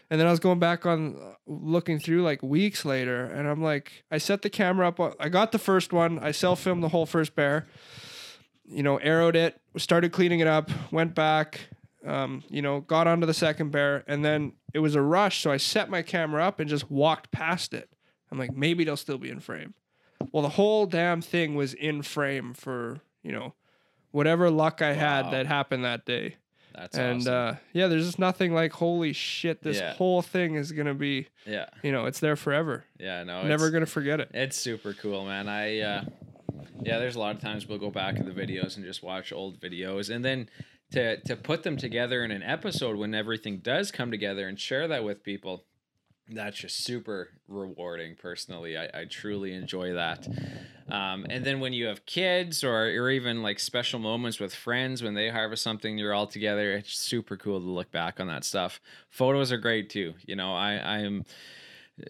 And then I was going back on uh, looking through like weeks later, and I'm like, I set the camera up. I got the first one. I self filmed the whole first bear. You know, arrowed it, started cleaning it up, went back. Um, you know, got onto the second bear, and then it was a rush, so I set my camera up and just walked past it. I'm like, maybe they'll still be in frame. Well, the whole damn thing was in frame for, you know, whatever luck I Wow. had that happened that day. that's and awesome. uh, yeah, there's just nothing like, holy shit, this Yeah. whole thing is to be, yeah, you know, it's there forever. yeah, no, Never to forget it. it's super cool, man. I, uh, yeah, there's a lot of times we'll go back in the videos and just watch old videos, and then to to put them together in an episode when everything does come together and share that with people. That's just super rewarding. Personally, I, I truly enjoy that. Um, and then when you have kids or or even like special moments with friends when they harvest something, you're all together. It's super cool to look back on that stuff. Photos are great too. You know, I I am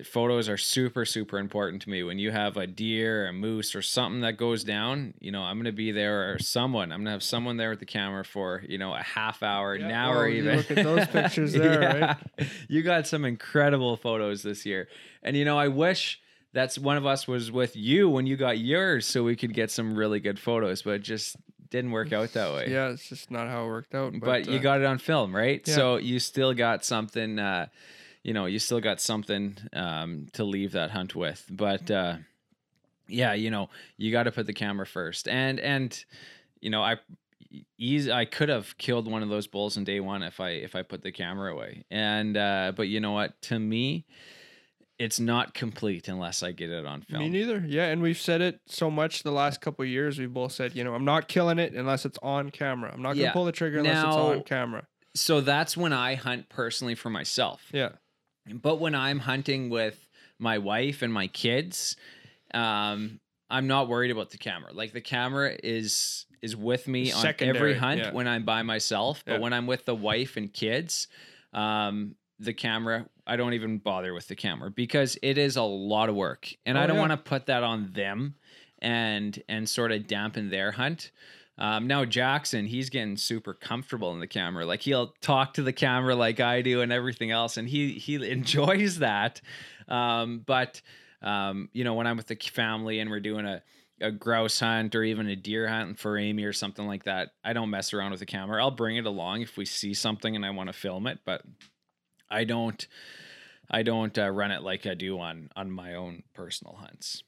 photos are super super important to me when you have a deer a moose or something that goes down you know i'm gonna be there or someone i'm gonna have someone there with the camera for you know a half hour an hour well, even look at those pictures there, right? you got some incredible photos this year and you know i wish that's one of us was with you when you got yours so we could get some really good photos but it just didn't work out that way Yeah, it's just not how it worked out. But, but, you uh, got it on film, right? yeah. So you still got something, uh, you know, you still got something um, to leave that hunt with. But uh, yeah, you know, you got to put the camera first, and and you know, I easy I could have killed one of those bulls in day one if I if I put the camera away, and uh, but you know what? To me. It's not complete unless I get it on film. Me neither. Yeah, and we've said it so much the last couple of years. We've both said, you know, I'm not killing it unless it's on camera. I'm not going to Yeah. pull the trigger unless it's on camera. so that's when I hunt personally for myself. Yeah. But when I'm hunting with my wife and my kids, um, I'm not worried about the camera. Like the camera is is with me on every hunt yeah. when I'm by myself. But Yeah. when I'm with the wife and kids, um, the camera, I don't even bother with the camera because it is a lot of work, and Oh, I don't yeah. want to put that on them and and sort of dampen their hunt. Um, now Jackson, he's getting super comfortable in the camera. Like he'll talk to the camera like I do and everything else, and he he enjoys that. Um, but um, you know, when I'm with the family and we're doing a a grouse hunt or even a deer hunt for Amy or something like that, I don't mess around with the camera. I'll bring it along if we see something and I want to film it, but I don't. I don't uh, run it like I do on on my own personal hunts.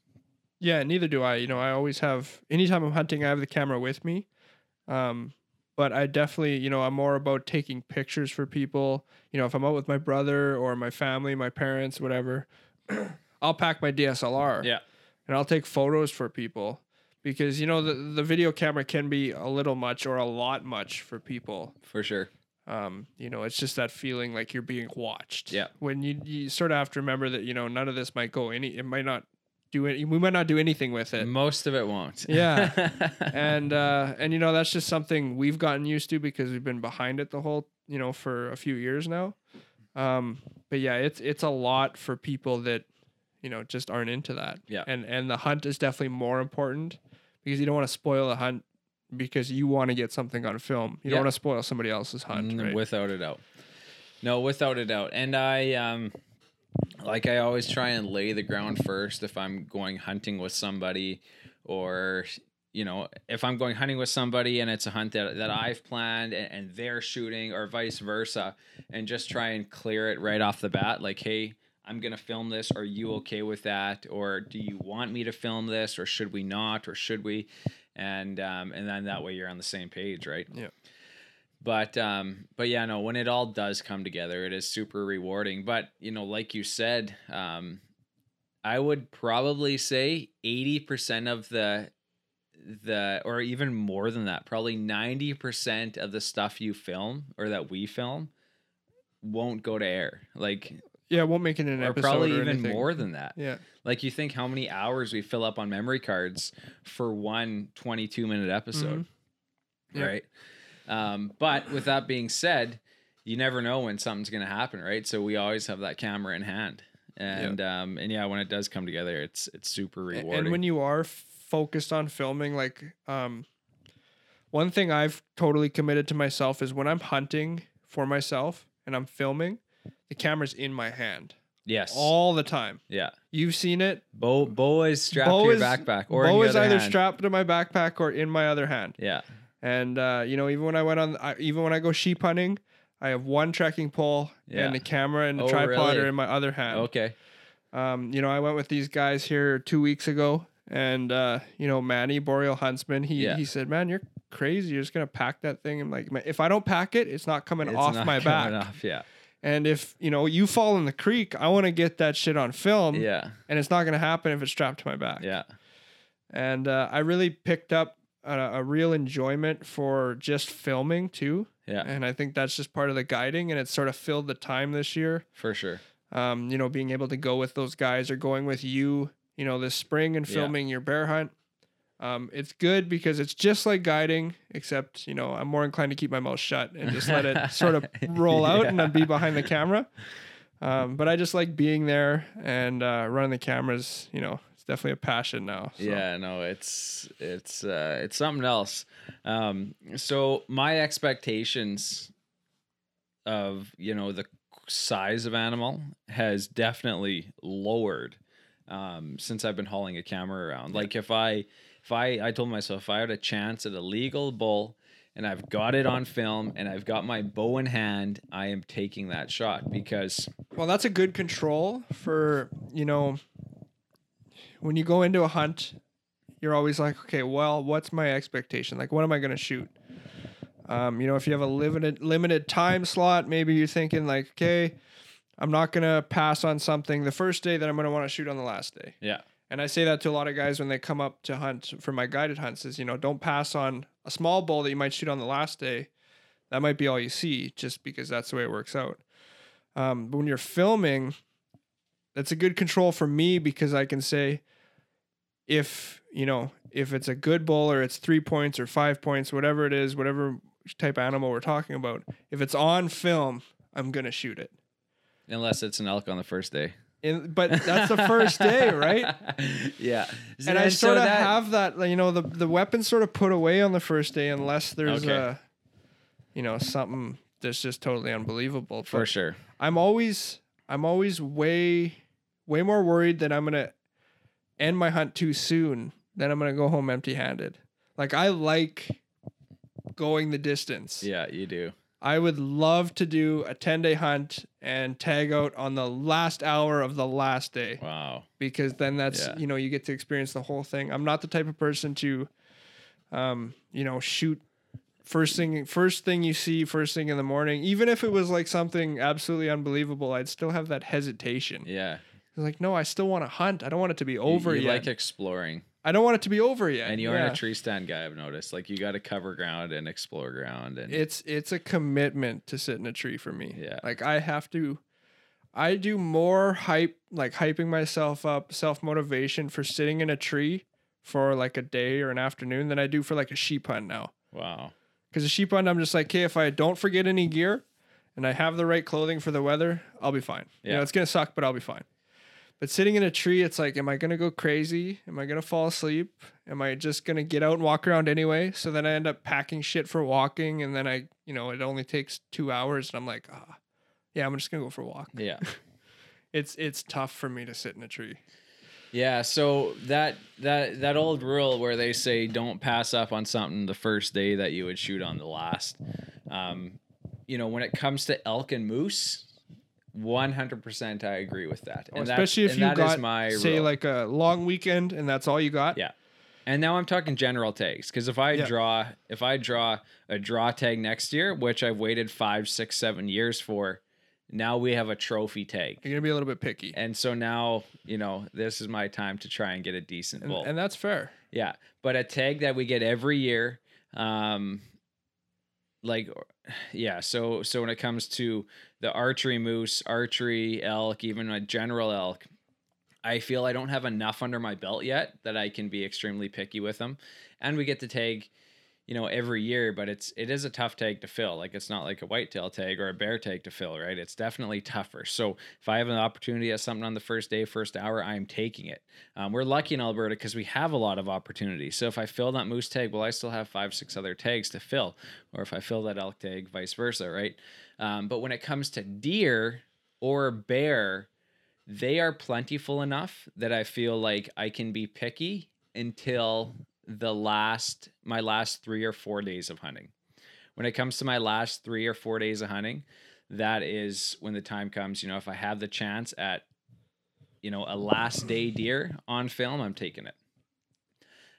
Yeah, neither do I. You know, I always have anytime I'm hunting, I have the camera with me. Um, but I definitely, you know, I'm more about taking pictures for people. You know, if I'm out with my brother or my family, my parents, whatever, I'll pack my DSLR. Yeah. And I'll take photos for people. because you know the the video camera can be a little much or a lot much for people. For sure. Um, you know, it's just that feeling like you're being watched. Yeah. When you you sort of have to remember that you know none of this might go any. It might not do it. We might not do anything with it. Most of it won't. Yeah. and uh, and you know that's just something we've gotten used to because we've been behind it the whole you know for a few years now. Um, but yeah, it's it's a lot for people that you know just aren't into that. Yeah. And and the hunt is definitely more important because you don't want to spoil the hunt because you want to get something on film. You Yeah. don't want to spoil somebody else's hunt, Mm, right? Without a doubt. No, without a doubt. And I um like I always try and lay the ground first if I'm going hunting with somebody or you know, if I'm going hunting with somebody and it's a hunt that, that mm-hmm. I've planned and, and they're shooting or vice versa, and just try and clear it right off the bat, like, hey, I'm gonna film this. Are you mm-hmm. okay with that? Or do you want me to film this? Or should we not? Or should we? And um, and then that mm-hmm. way you're on the same page, right? Yeah. But um, but yeah, no, when it all does come together, it is super rewarding. But you know, like you said, um, I would probably say eighty percent of the the or even more than that, probably ninety percent of the stuff you film or that we film won't go to air. Like yeah, won't make it an episode or episode probably or even anything. more than that. Yeah. Like you think how many hours we fill up on memory cards for one 22 minute episode, Yeah. right? Um, but with that being said, you never know when something's going to happen, right? So we always have that camera in hand. And um and yeah, when it does come together, it's it's super rewarding. And when you are focused on filming, like um, one thing I've totally committed to myself is when I'm hunting for myself and I'm filming, the camera's in my hand yes, all the time. yeah, You've seen it. Bo bow is strapped Bow to your is- backpack or your is either hand. strapped to my backpack or in my other hand. Yeah, And uh, you know, even when I went on, I, even when I go sheep hunting, I have one trekking pole Yeah. and the camera and the Oh, tripod really? are in my other hand. okay, Um, you know, I went with these guys here two weeks ago, and uh, you know, Manny Boreal Huntsman, he Yeah. he said, "Man, you're crazy. You're just gonna pack that thing." I'm like, if I don't pack it, it's not coming It's off not my back. off, yeah, And if you know you fall in the creek, I want to get that shit on film, yeah, and it's not gonna happen if it's strapped to my back. yeah, And uh, I really picked up a, a real enjoyment for just filming too, yeah, and I think that's just part of the guiding, and it's sort of filled the time this year for sure. um, you know, being able to go with those guys or going with you, you know, this spring and Yeah. filming your bear hunt. Um, it's good because it's just like guiding, except, you know, I'm more inclined to keep my mouth shut and just let it sort of roll out and then be behind the camera. Um, but I just like being there and uh, running the cameras, you know, definitely a passion now. so. Yeah, no, it's it's uh it's something else. Um so my expectations of, you know, the size of animal has definitely lowered um since I've been hauling a camera around. Like if I if I I told myself if I had a chance at a legal bull and I've got it on film and I've got my bow in hand, I am taking that shot because Well, that's a good control for, you know, when you go into a hunt, you're always like, okay, well, what's my expectation? Like, what am I going to shoot? Um, you know, if you have a limited limited time slot, maybe you're thinking like, okay, I'm not going to pass on something the first day that I'm going to want to shoot on the last day. yeah, And I say that to a lot of guys when they come up to hunt for my guided hunts is, you know, don't pass on a small bull that you might shoot on the last day. That might be all you see just because that's the way it works out. Um, but when you're filming, that's a good control for me because I can say if, you know, if it's a good bull or it's three points or five points, whatever it is, whatever type of animal we're talking about, if it's on film, I'm going to shoot it. unless it's an elk on the first day. In, but that's the first day, right? yeah. and I so sort of that- have that, you know, the the weapons sort of put away on the first day unless there's Okay. a, you know, something that's just totally unbelievable. for sure. I'm always I'm always way way more worried that I'm gonna end my hunt too soon then I'm gonna go home empty handed. Like I like going the distance. Yeah, you do. I would love to do a 10 day hunt and tag out on the last hour of the last day Wow. because then that's Yeah. you know you get to experience the whole thing. I'm not the type of person to, um, you know, shoot first thing first thing you see first thing in the morning. Even if it was like something absolutely unbelievable, I'd still have that hesitation. Yeah. Like, no, I still want to hunt. I don't want it to be You- over you yet. like exploring. I don't want it to be over yet. And you aren't a tree stand guy, I've noticed. Like you got to cover ground and explore ground, and it's it's a commitment to sit in a tree for me. Yeah. Like I have to I do more hype like hyping myself up, self motivation for sitting in a tree for like a day or an afternoon than I do for like a sheep hunt now. wow, Because a sheep hunt, I'm just like, okay, if I don't forget any gear and I have the right clothing for the weather, I'll be fine. You know, Yeah. it's gonna suck, but I'll be fine. But sitting in a tree, it's like, am I gonna go crazy? Am I gonna fall asleep? Am I just gonna get out and walk around anyway? So then I end up packing shit for walking, and then I, you know, it only takes two hours, and I'm like, ah, yeah, I'm just gonna go for a walk. yeah. It's it's tough for me to sit in a tree. Yeah, so that that that old rule where they say don't pass up on something the first day that you would shoot on the last. Um, you know, when it comes to elk and moose, one hundred percent, I agree with that. And Especially if and you got my say rule. like a long weekend and that's all you got. Yeah. And now I'm talking general tags because if I Yeah. draw if I draw a draw tag next year, which I've waited five, six, seven years for, now we have a trophy tag. You're gonna be a little bit picky, And so now, you know, this is my time to try and get a decent and, bull. and that's fair. Yeah, but a tag that we get every year, um, like, yeah. So so when it comes to the archery moose, archery elk, even a general elk, I feel I don't have enough under my belt yet that I can be extremely picky with them, and we get to tag. You know, every year, but it's it is a tough tag to fill. Like it's not like a whitetail tag or a bear tag to fill, right? It's definitely tougher. So if I have an opportunity at something on the first day, first hour, I'm taking it. Um, we're lucky in Alberta because we have a lot of opportunities. So if I fill that moose tag, well, I still have five, six other tags to fill. Or if I fill that elk tag, vice versa, right? Um, but when it comes to deer or bear, they are plentiful enough that I feel like I can be picky until the last, my last three or four days of hunting. When it comes to my last three or four days of hunting, that is when the time comes. You know, if I have the chance at you know, a last day deer on film, I'm taking it.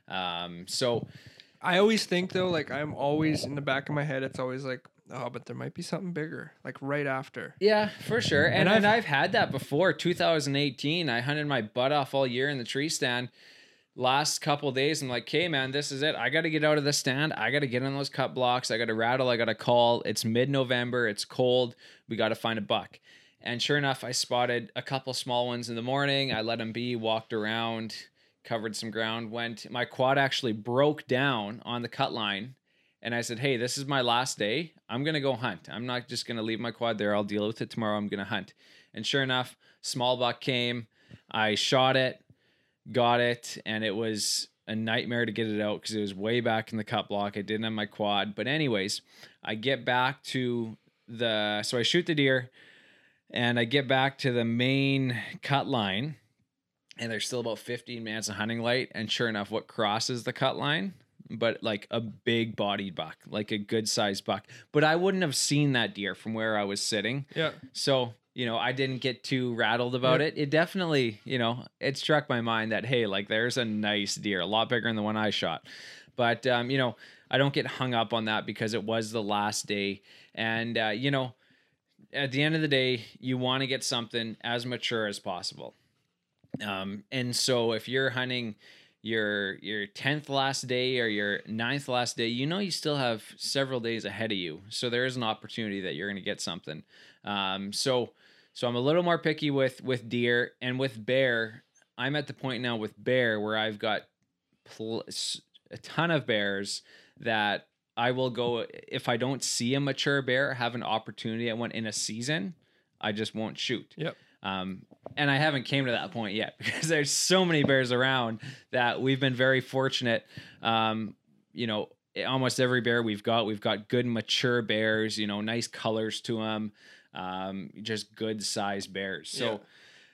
Um, so I always think though, like I'm always in the back of my head, it's always like, oh, but there might be something bigger, like right after. yeah, for sure. And, And and, I've- I've, had that before. 2018, I hunted my butt off all year in the tree stand. Last couple days, I'm like, okay, man, this is it. I got to get out of the stand. I got to get on those cut blocks. I got to rattle. I got to call. It's mid November. It's cold. We got to find a buck. And sure enough, I spotted a couple small ones in the morning. I let them be, walked around, covered some ground, went. My quad actually broke down on the cut line. And I said, hey, this is my last day. I'm going to go hunt. I'm not just going to leave my quad there. I'll deal with it tomorrow. I'm going to hunt. And sure enough, small buck came. I shot it, got it, and it was a nightmare to get it out because it was way back in the cut block. I didn't have my quad. But, anyways, I get back to the. So I shoot the deer and I get back to the main cut line, and there's still about 15 minutes of hunting light. And sure enough, what crosses the cut line? But like a big bodied buck, like a good sized buck. But I wouldn't have seen that deer from where I was sitting. Yeah. So, you know, I didn't get too rattled about it. It definitely, you know, it struck my mind that, hey, like there's a nice deer, a lot bigger than the one I shot. But, um, you know, I don't get hung up on that because it was the last day. And, uh, you know, at the end of the day, you want to get something as mature as possible. Um, and so if you're hunting your your 10th last day or your ninth last day, you know you still have several days ahead of you. So there is an opportunity that you're going to get something. Um, so so I'm a little more picky with with deer and with bear. I'm at the point now with bear where I've got pl- a ton of bears that I will go if I don't see a mature bear have an opportunity at one in a season, I just won't shoot. Yep. Um, and I haven't came to that point yet because there's so many bears around that we've been very fortunate. Um, you know, almost every bear we've got, we've got good mature bears. You know, nice colors to them, um, just good sized bears. So.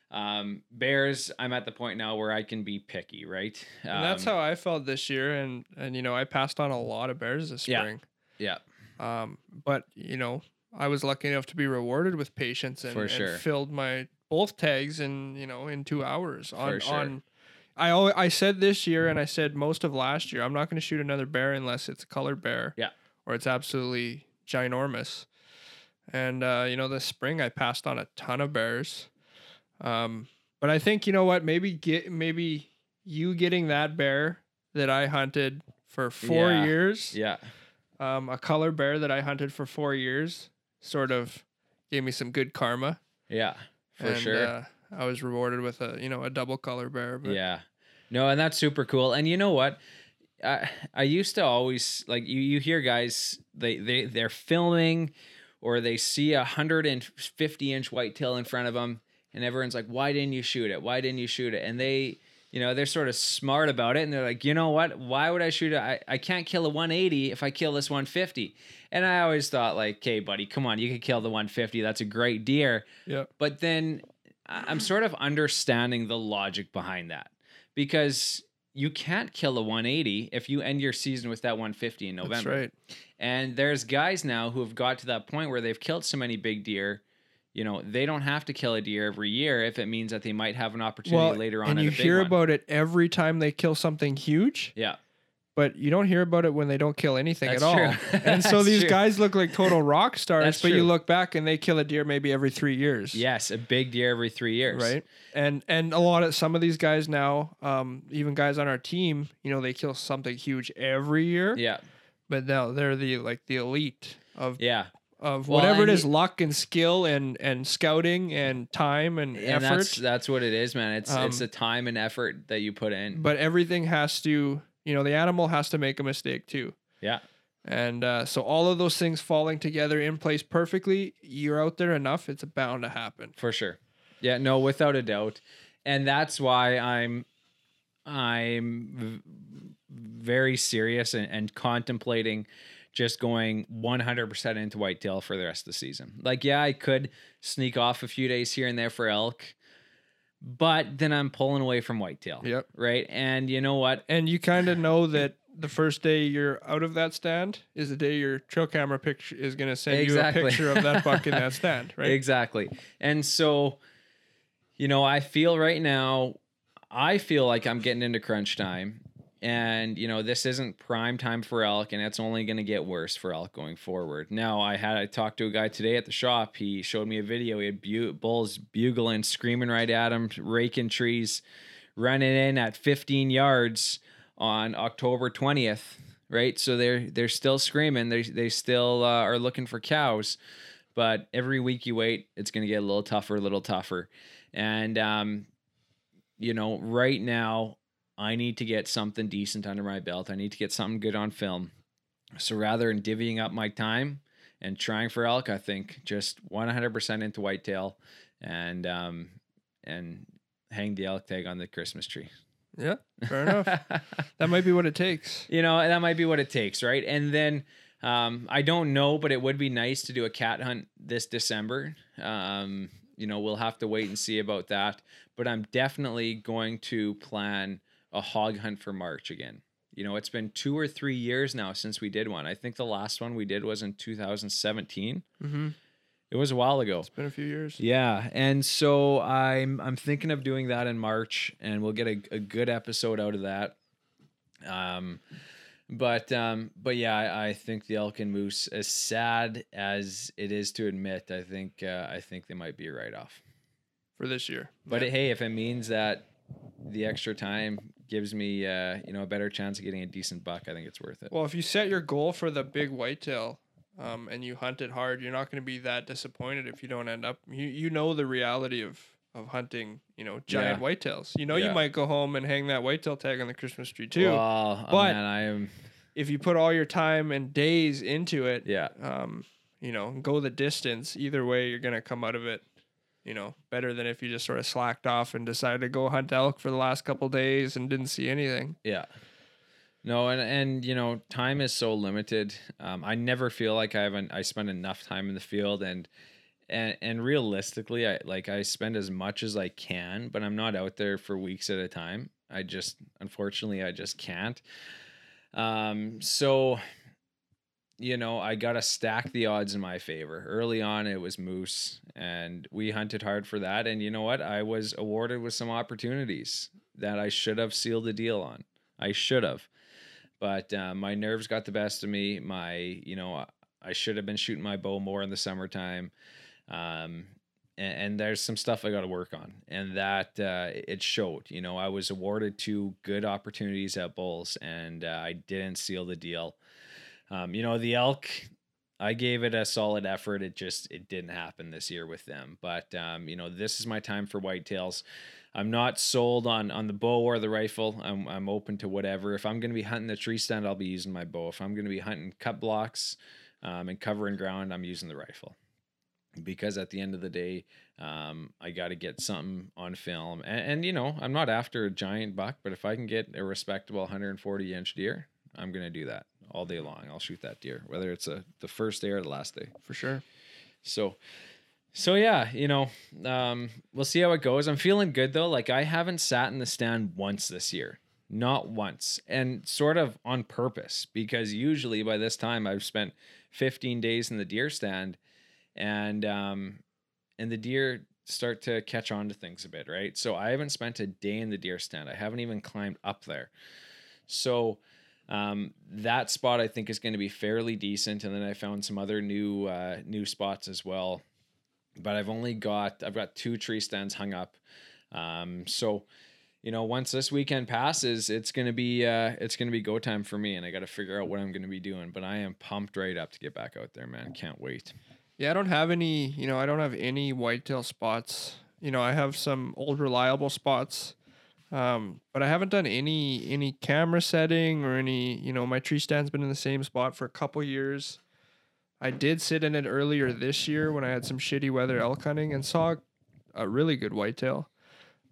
Um, bears, I'm at the point now where I can be picky, right? And that's Um, how I felt this year, and and you know I passed on a lot of bears this spring. Yeah. yeah. Um, but you know I was lucky enough to be rewarded with patience and, and sure. filled my both tags in you know in two hours on For sure. on. I always, I said this year and I said most of last year I'm not going to shoot another bear unless it's a colored bear. Yeah. Or it's absolutely ginormous. And uh, you know this spring I passed on a ton of bears. Um, but I think you know what maybe get maybe you getting that bear that I hunted for four Yeah. years, Yeah. um, a color bear that I hunted for four years, sort of gave me some good karma. Yeah. For and, sure. Uh, I was rewarded with a you know a double color bear. But Yeah. No, and that's super cool. And you know what? I I used to always like you you hear guys they they they're filming or they see a 150 inch whitetail in front of them and everyone's like why didn't you shoot it? Why didn't you shoot it? And they you know, they're sort of smart about it and they're like, "You know what? Why would I shoot it? I, I can't kill a 180 if I kill this 150." And I always thought like, "Okay, buddy, come on, you could kill the 150. That's a great deer." yeah, But then I'm sort of understanding the logic behind that because you can't kill a 180 if you end your season with that 150 in November. that's right. And there's guys now who have got to that point where they've killed so many big deer. You know, they don't have to kill a deer every year if it means that they might have an opportunity Well, later on. and you hear one. about it every time they kill something huge, yeah, but you don't hear about it when they don't kill anything That's at all. true. and so these true. guys look like total rock stars, That's but you look back and they kill a deer maybe every three years. yes, a big deer every three years. right and and a lot of some of these guys now um even guys on our team you know they kill something huge every year Yeah, but now they're the like the elite of yeah. of Well, whatever it is luck and skill and and scouting and time and, And effort that's that's what it is, man. It's it's Um, the time and effort that you put in. but everything has to you know the animal has to make a mistake too. Yeah. and uh, so all of those things falling together in place perfectly you're out there enough it's bound to happen. For sure. Yeah no without a doubt. And that's why i'm i'm very serious and, and contemplating just going 100% into whitetail for the rest of the season. Like yeah i could sneak off a few days here and there for elk but then i'm pulling away from whitetail Yep. right and you know what and you kind of know that the first day you're out of that stand is the day your trail camera picture is going to send Exactly. you a picture of that buck in that stand, right? Exactly. And so, you know, I feel right now, I feel like I'm getting into crunch time. And, you know, this isn't prime time for elk, and it's only going to get worse for elk going forward. Now, I had, I talked to a guy today at the shop. He showed me a video. He had bu- bulls bugling, screaming right at him, raking trees, running in at 15 yards on October 20th. Right. So they're, they're still screaming. They, they still uh, are looking for cows but every week you wait, it's going to get a little tougher, a little tougher. And, um, you know, right now, I need to get something decent under my belt. I need to get something good on film. So rather than divvying up my time and trying for elk, I think just 100% into whitetail and, um, and hang the elk tag on the Christmas tree. Yeah, fair enough. That might be what it takes. you know that might be what it takes right and then um, i don't know but it would be nice to do a cat hunt this december um, you know we'll have to wait and see about that but i'm definitely going to plan a hog hunt for march again you know it's been two or three years now since we did one i think the last one we did was in 2017 Mm-hmm. it was a while ago It's been a few years. yeah, and so I'm I'm thinking of doing that in March, and we'll get a, a good episode out of that. Um, but um, but yeah, I, I think the elk and moose, as sad as it is to admit, I think uh, I think they might be a write off. for this year. But Yeah. hey, if it means that the extra time gives me uh, you know a better chance of getting a decent buck, I think it's worth it. well, if you set your goal for the big whitetail, um, and you hunt it hard, you're not going to be that disappointed if you don't end up. You you know the reality of of hunting. You know giant whitetails. You know Yeah. you might go home and hang that whitetail tag on the Christmas tree too. Well, oh, But- man, I am if you put all your time and days into it, yeah. um, you know, go the distance. Either way, you're gonna come out of it, you know, better than if you just sort of slacked off and decided to go hunt elk for the last couple days and didn't see anything. Yeah. No, and and you know, time is so limited. Um, I never feel like I haven't I spend enough time in the field, and and and realistically, I like I spend as much as I can, but I'm not out there for weeks at a time. I just, unfortunately, I just can't. Um, so you know, I got to stack the odds in my favor. Early on, it was moose, and we hunted hard for that. And you know what? I was awarded with some opportunities that I should have sealed the deal on. I should have, but uh, my nerves got the best of me. My, you know, I should have been shooting my bow more in the summertime. Um, and, and there's some stuff I got to work on, and that uh, it showed. You know, I was awarded two good opportunities at Bulls, and uh, I didn't seal the deal. Um, you know, the elk, I gave it a solid effort. It just it didn't happen this year with them. But um, you know, this is my time for whitetails. I'm not sold on on the bow or the rifle. I'm I'm open to whatever. If I'm going to be hunting the tree stand, I'll be using my bow. If I'm going to be hunting cut blocks um, and covering ground, I'm using the rifle. Because at the end of the day, um, I got to get something on film, and, and you know I'm not after a giant buck, but if I can get a respectable 140 inch deer, I'm gonna do that all day long. I'll shoot that deer, whether it's a the first day or the last day. For sure. So, so yeah, you know, um, we'll see how it goes. I'm feeling good though. Like I haven't sat in the stand once this year, not once, and sort of on purpose because usually by this time I've spent 15 days in the deer stand, and um, and the deer start to catch on to things a bit, right? So I haven't spent a day in the deer stand. I haven't even climbed up there. So um, that spot I think is going to be fairly decent, and then I found some other new uh, new spots as well. But I've only got I've got two tree stands hung up, um, so you know once this weekend passes, it's gonna be uh, it's gonna be go time for me, and I got to figure out what I'm gonna be doing. But I am pumped right up to get back out there, man. Can't wait. Yeah, I don't have any. You know, I don't have any whitetail spots. You know, I have some old reliable spots um, but I haven't done any any camera setting or any, you know, my tree stand's been in the same spot for a couple years. I did sit in it earlier this year when I had some shitty weather elk hunting and saw a really good whitetail.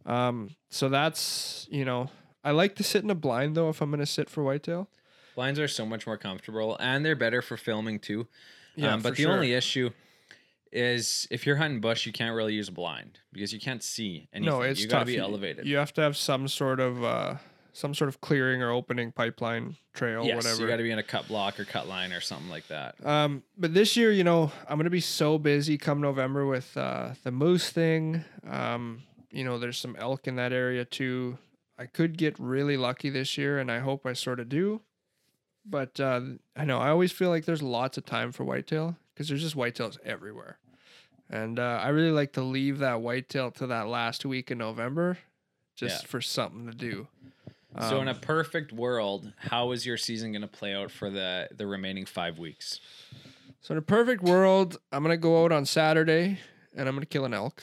Um, so that's, you know, I like to sit in a blind though if I'm going to sit for whitetail. Blinds are so much more comfortable and they're better for filming too. Yeah, um, but the sure. only issue is if you're hunting bush, you can't really use a blind because you can't see anything. No, it's you gotta tough. be elevated. You have to have some sort of uh some sort of clearing or opening pipeline trail, yes, whatever. you got to be in a cut block or cut line or something like that. Um, but this year, you know, I'm gonna be so busy come November with uh, the moose thing. Um, you know, there's some elk in that area too. I could get really lucky this year, and I hope I sort of do. But uh, I know I always feel like there's lots of time for whitetail because there's just whitetails everywhere, and uh, I really like to leave that whitetail to that last week in November, just Yeah. for something to do. so in a Um, perfect world, how is your season going to play out for the the remaining five weeks? so in a perfect world, I'm gonna go out on Saturday and I'm gonna kill an elk.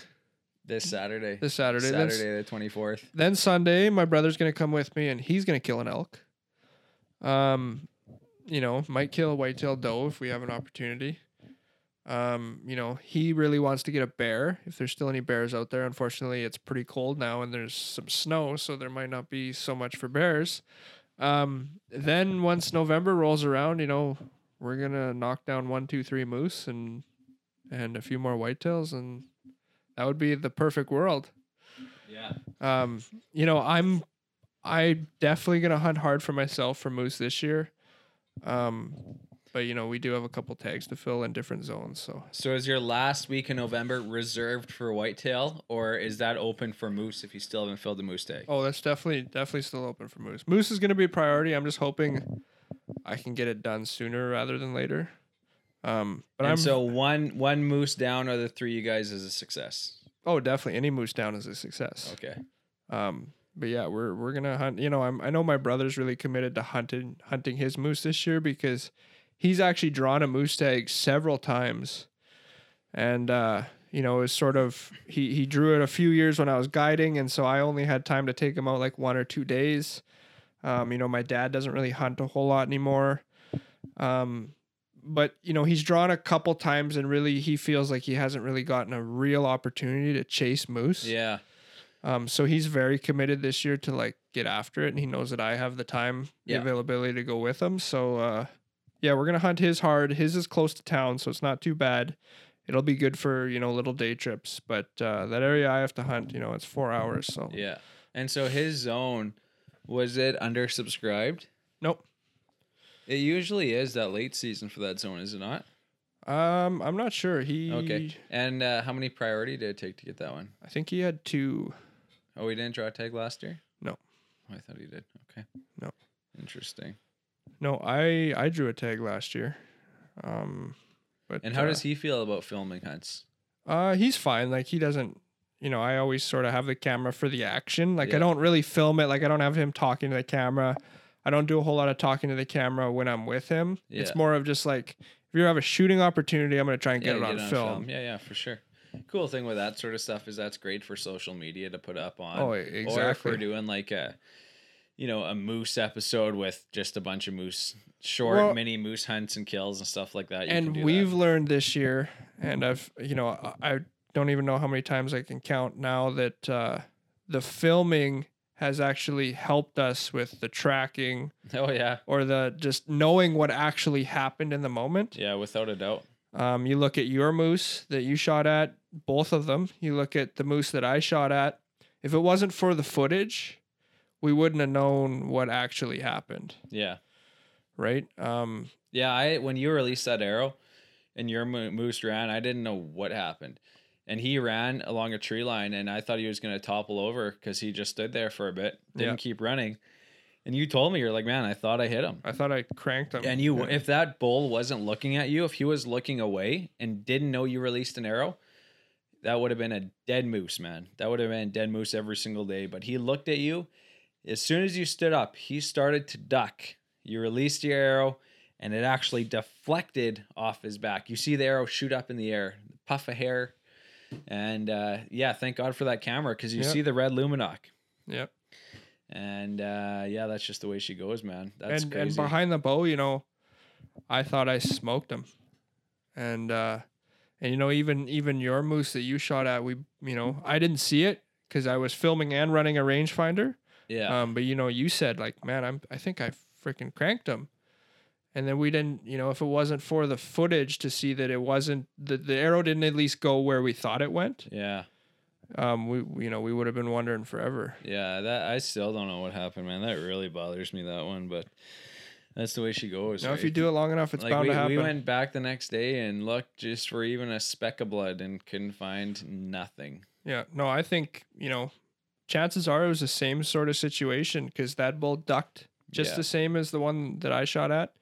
This Saturday. This Saturday. Then, Saturday the twenty fourth. then Sunday, my brother's gonna come with me, and he's gonna kill an elk. Um, you know, might kill a whitetail doe if we have an opportunity. Um, you know, he really wants to get a bear. If there's still any bears out there, unfortunately, it's pretty cold now, and there's some snow, so there might not be so much for bears. Um, then once November rolls around, you know, we're gonna knock down one, two, three moose and and a few more whitetails, and that would be the perfect world. Yeah. Um, you know, I'm I definitely gonna hunt hard for myself for moose this year. Um, but you know, we do have a couple tags to fill in different zones, so So is your last week in November reserved for whitetail, or is that open for moose if you still haven't filled the moose tag? oh, that's definitely definitely still open for moose. Moose is gonna be a priority. I'm just hoping I can get it done sooner rather than later. Um, but and I'm so one one moose down or the three you guys is a success. oh, definitely any moose down is a success. Okay. Um, but yeah, we're we're gonna hunt. You know, I'm I know my brother's really committed to hunting hunting his moose this year because he's actually drawn a moose tag several times, and uh, you know, is sort of he he drew it a few years when I was guiding, and so I only had time to take him out like one or two days. Um, you know, my dad doesn't really hunt a whole lot anymore. Um, but you know, he's drawn a couple times, and really, he feels like he hasn't really gotten a real opportunity to chase moose. Yeah. Um, so he's very committed this year to like get after it, and he knows that I have the time, the Yeah. availability to go with him. So, uh, yeah, we're gonna hunt his hard. His is close to town, so it's not too bad. It'll be good for you know little day trips, but uh, that area I have to hunt, you know, it's four hours. So Yeah. And so his zone was it undersubscribed? nope. It usually is that late season for that zone, is it not? Um, I'm not sure. He Okay. And uh, how many priority did it take to get that one? I think he had two. Oh, he didn't draw a tag last year? No. Oh, I thought he did. Okay. No. Interesting. No, I I drew a tag last year. Um, but And how uh, does he feel about filming hunts? Uh, he's fine. Like he doesn't, you know, I always sort of have the camera for the action. Like Yeah. I don't really film it. Like I don't have him talking to the camera. I don't do a whole lot of talking to the camera when I'm with him. Yeah. It's more of just like if you have a shooting opportunity, I'm gonna try and get it on film. Yeah, yeah, for sure. Cool thing with that sort of stuff is that's great for social media to put up on. Oh, exactly. Or if we're doing like a, you know, a moose episode with just a bunch of moose, short Well- mini moose hunts and kills and stuff like that. You and we've that. learned this year, and I've, you know, I- I don't even know how many times I can count now that uh, the filming has actually helped us with the tracking Oh yeah, or the just knowing what actually happened in the moment. yeah, without a doubt. Um, you look at your moose that you shot at, both of them. You look at the moose that I shot at. If it wasn't for the footage, we wouldn't have known what actually happened, Yeah, right? Um, yeah. I when you released that arrow, and your moose ran, I didn't know what happened. And he ran along a tree line, and I thought he was going to topple over because he just stood there for a bit, didn't Yeah. keep running. And you told me you're like, man, I thought I hit him. I thought I cranked him. And you, Yeah. if that bull wasn't looking at you, if he was looking away and didn't know you released an arrow, that would have been a dead moose, man. That would have been dead moose every single day. But he looked at you. As soon as you stood up, he started to duck. You released your arrow, and it actually deflected off his back. You see the arrow shoot up in the air, puff of hair, and uh, yeah, thank God for that camera because you Yeah. see the red Lumenok. Yep. And uh, yeah, that's just the way she goes, man. That's and crazy. and behind the bow, you know, I thought I smoked him, and uh, and you know even even your moose that you shot at, we you know I didn't see it because I was filming and running a rangefinder. Yeah, Um, but you know you said like, man, I'm I think I freaking cranked him, and then we didn't, you know, if it wasn't for the footage to see that it wasn't the the arrow didn't at least go where we thought it went. yeah. Um, we you know we would have been wondering forever. Yeah, that I still don't know what happened, man. That really bothers me that one, but that's the way she goes. Now, if you do it long enough, it's like bound we, to happen. we went back the next day and looked just for even a speck of blood and couldn't find nothing. Yeah, no, I think you know, chances are it was the same sort of situation because that bull ducked just Yeah. the same as the one that I shot at.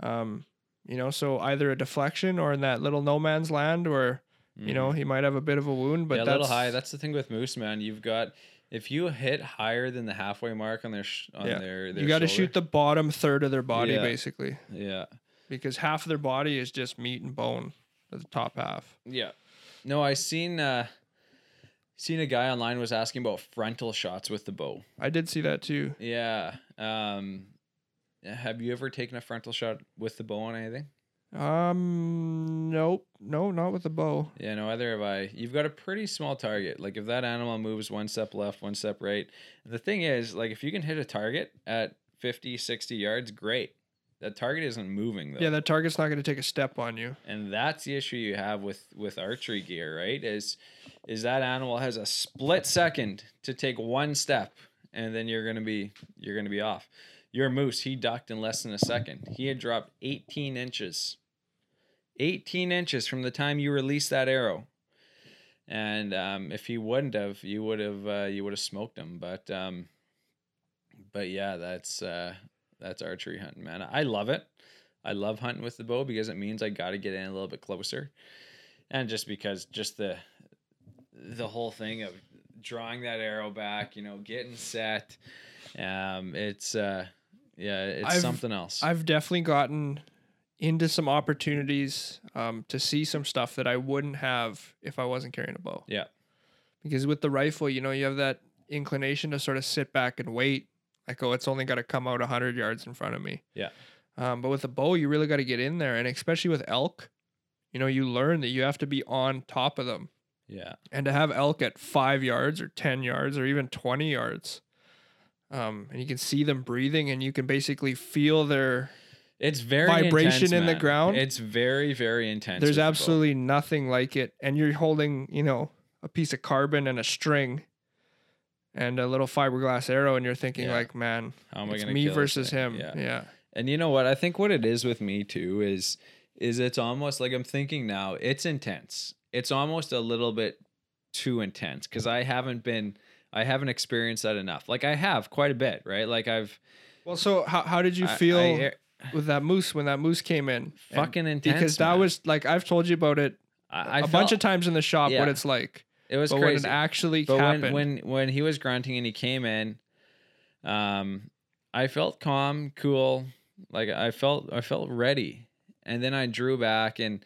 Um, you know, so either a deflection or in that little no man's land, or you know, he might have a bit of a wound, but Mm-hmm. yeah, a little high. That's the thing with moose, man. You've got if you hit higher than the halfway mark on their sh- on Yeah. their, their you got to shoot the bottom third of their body Yeah. basically yeah because half of their body is just meat and bone, the top half. yeah. No, I seen uh seen a guy online was asking about frontal shots with the bow. I did see that too. Yeah. Um, have you ever taken a frontal shot with the bow on anything? Um, nope, no, not with the bow. Yeah, no, either have I. You've got a pretty small target. Like if that animal moves one step left, one step right. The thing is, like if you can hit a target at 50, 60 yards, great. That target isn't moving though. Yeah, that target's not going to take a step on you. and that's the issue you have with with archery gear, right? Is is that animal has a split second to take one step and then you're going to be you're going to be off. Your moose, he ducked in less than a second. He had dropped 18 inches. 18 inches from the time you released that arrow. And um, if he wouldn't have, you would have uh, you would have smoked him. But um, but yeah, that's uh, that's archery hunting, man. I love it. I love hunting with the bow because it means I got to get in a little bit closer, and just because just the the whole thing of drawing that arrow back, you know, getting set, um, it's uh, yeah, it's I've- something else. I've definitely gotten into some opportunities um, to see some stuff that I wouldn't have if I wasn't carrying a bow. Yeah. Because with the rifle, you know, you have that inclination to sort of sit back and wait. Like, oh, it's only got to come out 100 yards in front of me. Yeah. Um, but with a bow, you really got to get in there. And especially with elk, you know, you learn that you have to be on top of them. yeah, And to have elk at five yards or 10 yards or even 20 yards, um, and you can see them breathing and you can basically feel their it's very Vibration intense, in the ground? It's very very intense. There's with the bow. absolutely nothing like it. And you're holding, you know, a piece of carbon and a string and a little fiberglass arrow, and you're thinking, Yeah. like, man, How am I it's gonna me versus him. Yeah. Yeah. And you know what? I think what it is with me too is is it's almost like I'm thinking now, it's intense. It's almost a little bit too intense cuz I haven't been I haven't experienced that enough. Like I have quite a bit, right? Like I've Well, so how, how did you I- feel I- with that moose when that moose came in? Fucking intense. because that man. was like I've told you about it I, I a felt, bunch of times in the shop Yeah. what it's like. It was but crazy. when it actually but happened, when, when when he was grunting and he came in, um, I felt calm, cool, like I felt I felt ready, and then I drew back and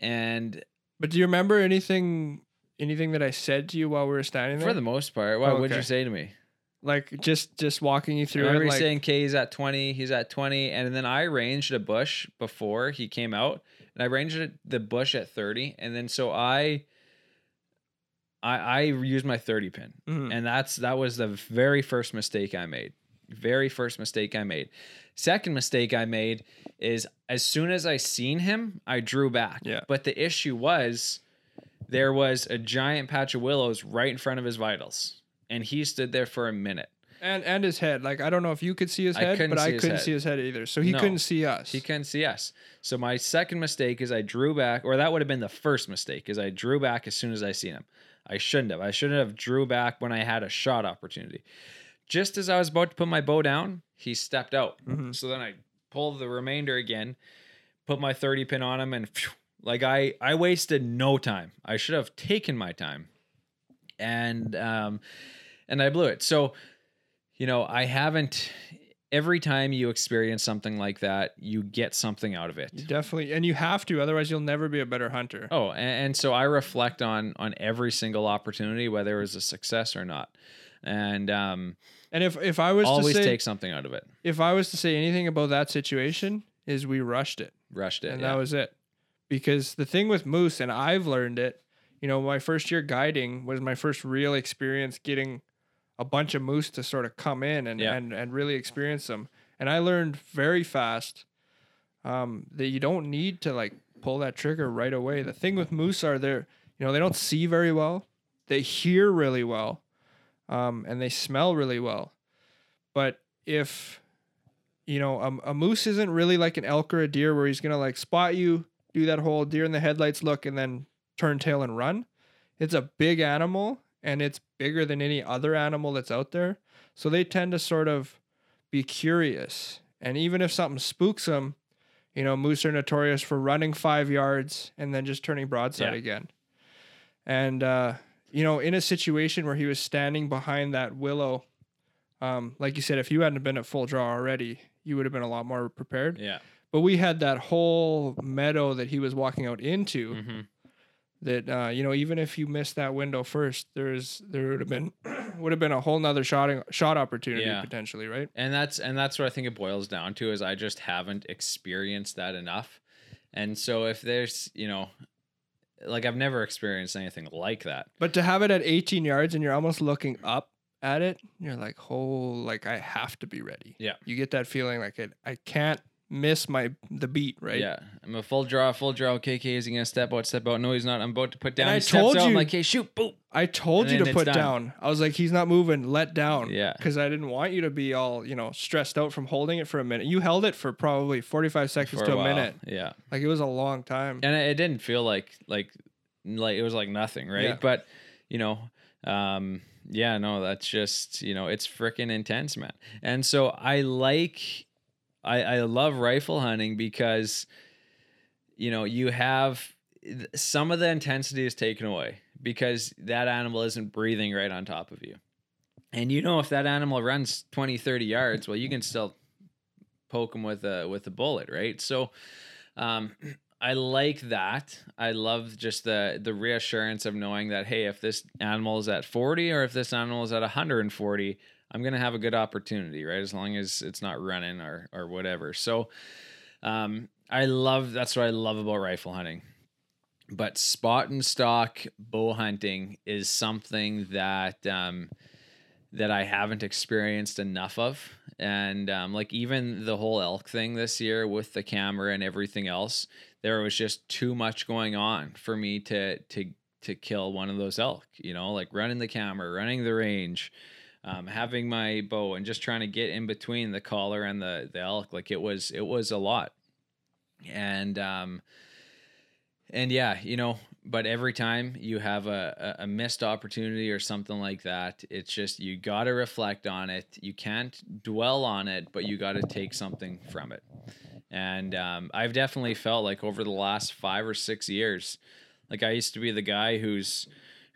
and but do you remember anything anything that I said to you while we were standing there? for the most part, what Oh, would you say to me? like just just walking you I through remember it you like saying, "Okay, he's at twenty. He's at twenty, and then I ranged a bush before he came out, and I ranged the bush at thirty, and then so I, I, I used my thirty pin, Mhm. and that's that was the very first mistake I made. Very first mistake I made. Second mistake I made is as soon as I seen him, I drew back. Yeah. But the issue was there was a giant patch of willows right in front of his vitals, and he stood there for a minute. and and his head. Like I don't know if you could see his head, couldn't but I couldn't head. see his head either. So he No. couldn't see us. He couldn't see us. So my second mistake is I drew back, or that would have been the first mistake, is I drew back as soon as I seen him. I shouldn't have. I shouldn't have drew back when I had a shot opportunity. Just as I was about to put my bow down, he stepped out. Mhm. So then I pulled the remainder again, put my 30 pin on him, and phew, like I I wasted no time. I should have taken my time. And um and I blew it. So you know, I haven't every time you experience something like that, you get something out of it. You definitely, and you have to, otherwise you'll never be a better hunter. Oh, and, and so I reflect on on every single opportunity, whether it was a success or not, and um, And if if I was always to say take something out of it. if I was to say anything about that situation, is we rushed it. Rushed it. and yeah. that was it. Because the thing with moose, and I've learned it, you know, my first year guiding was my first real experience getting a bunch of moose to sort of come in and Yeah. and, and really experience them. And I learned very fast um, that you don't need to like pull that trigger right away. The thing with moose are they're you know they don't see very well, they hear really well, um, and they smell really well. But if you know, a, a moose isn't really like an elk or a deer where he's gonna like spot you, do that whole deer in the headlights look, and then turn tail and run. It's a big animal and it's bigger than any other animal that's out there. So they tend to sort of be curious. And even if something spooks them, you know, moose are notorious for running five yards and then just turning broadside Yeah. again. And, uh, you know, in a situation where he was standing behind that willow, um, like you said, if you hadn't been at full draw already, you would have been a lot more prepared. Yeah. But we had that whole meadow that he was walking out into. hmm That uh, you know, even if you missed that window first, there's there would have been would have been a whole nother shot shot opportunity Yeah. potentially, right? And that's and that's what I think it boils down to is I just haven't experienced that enough. And so if there's, you know, like I've never experienced anything like that. But to have it at 18 yards and you're almost looking up at it, you're like, oh, like I have to be ready. Yeah. You get that feeling like it, I can't miss my the beat, right? Yeah. I'm a full draw, full draw. KK is he gonna step out, step out? No, he's not. I'm about to put down. I he steps told out. I'm you- like, hey, shoot, boom. I told And you to put done. down. I was like, he's not moving, let down. Yeah. Because I didn't want you to be all, you know, stressed out from holding it for a minute. You held it for probably 45 seconds For to a a, minute. Yeah. Like it was a long time. and it it didn't feel like like like it was like nothing right Yeah. but you know um yeah no that's just you know it's freaking intense man and so i like i i love rifle hunting because you know you have some of the intensity is taken away because that animal isn't breathing right on top of you and you know if that animal runs 20 30 yards well you can still poke him with a with a bullet right so um I like that. I love just the the reassurance of knowing that hey, if this animal is at 40 or if this animal is at 140, I'm gonna have a good opportunity, right? As long as it's not running or or whatever. So, um, I love that's what I love about rifle hunting. But spot and stalk bow hunting is something that um, that I haven't experienced enough of, and um, like even the whole elk thing this year with the camera and everything else there was just too much going on for me to to to kill one of those elk you know like running the camera running the range um, having my bow and just trying to get in between the collar and the the elk like it was it was a lot. And um and yeah you know but every time you have a, a, missed opportunity or something like that it's just you got to reflect on it. You can't dwell on it but you got to take something from it. And um, I've definitely felt like over the last five or six years, Like I used to be the guy who's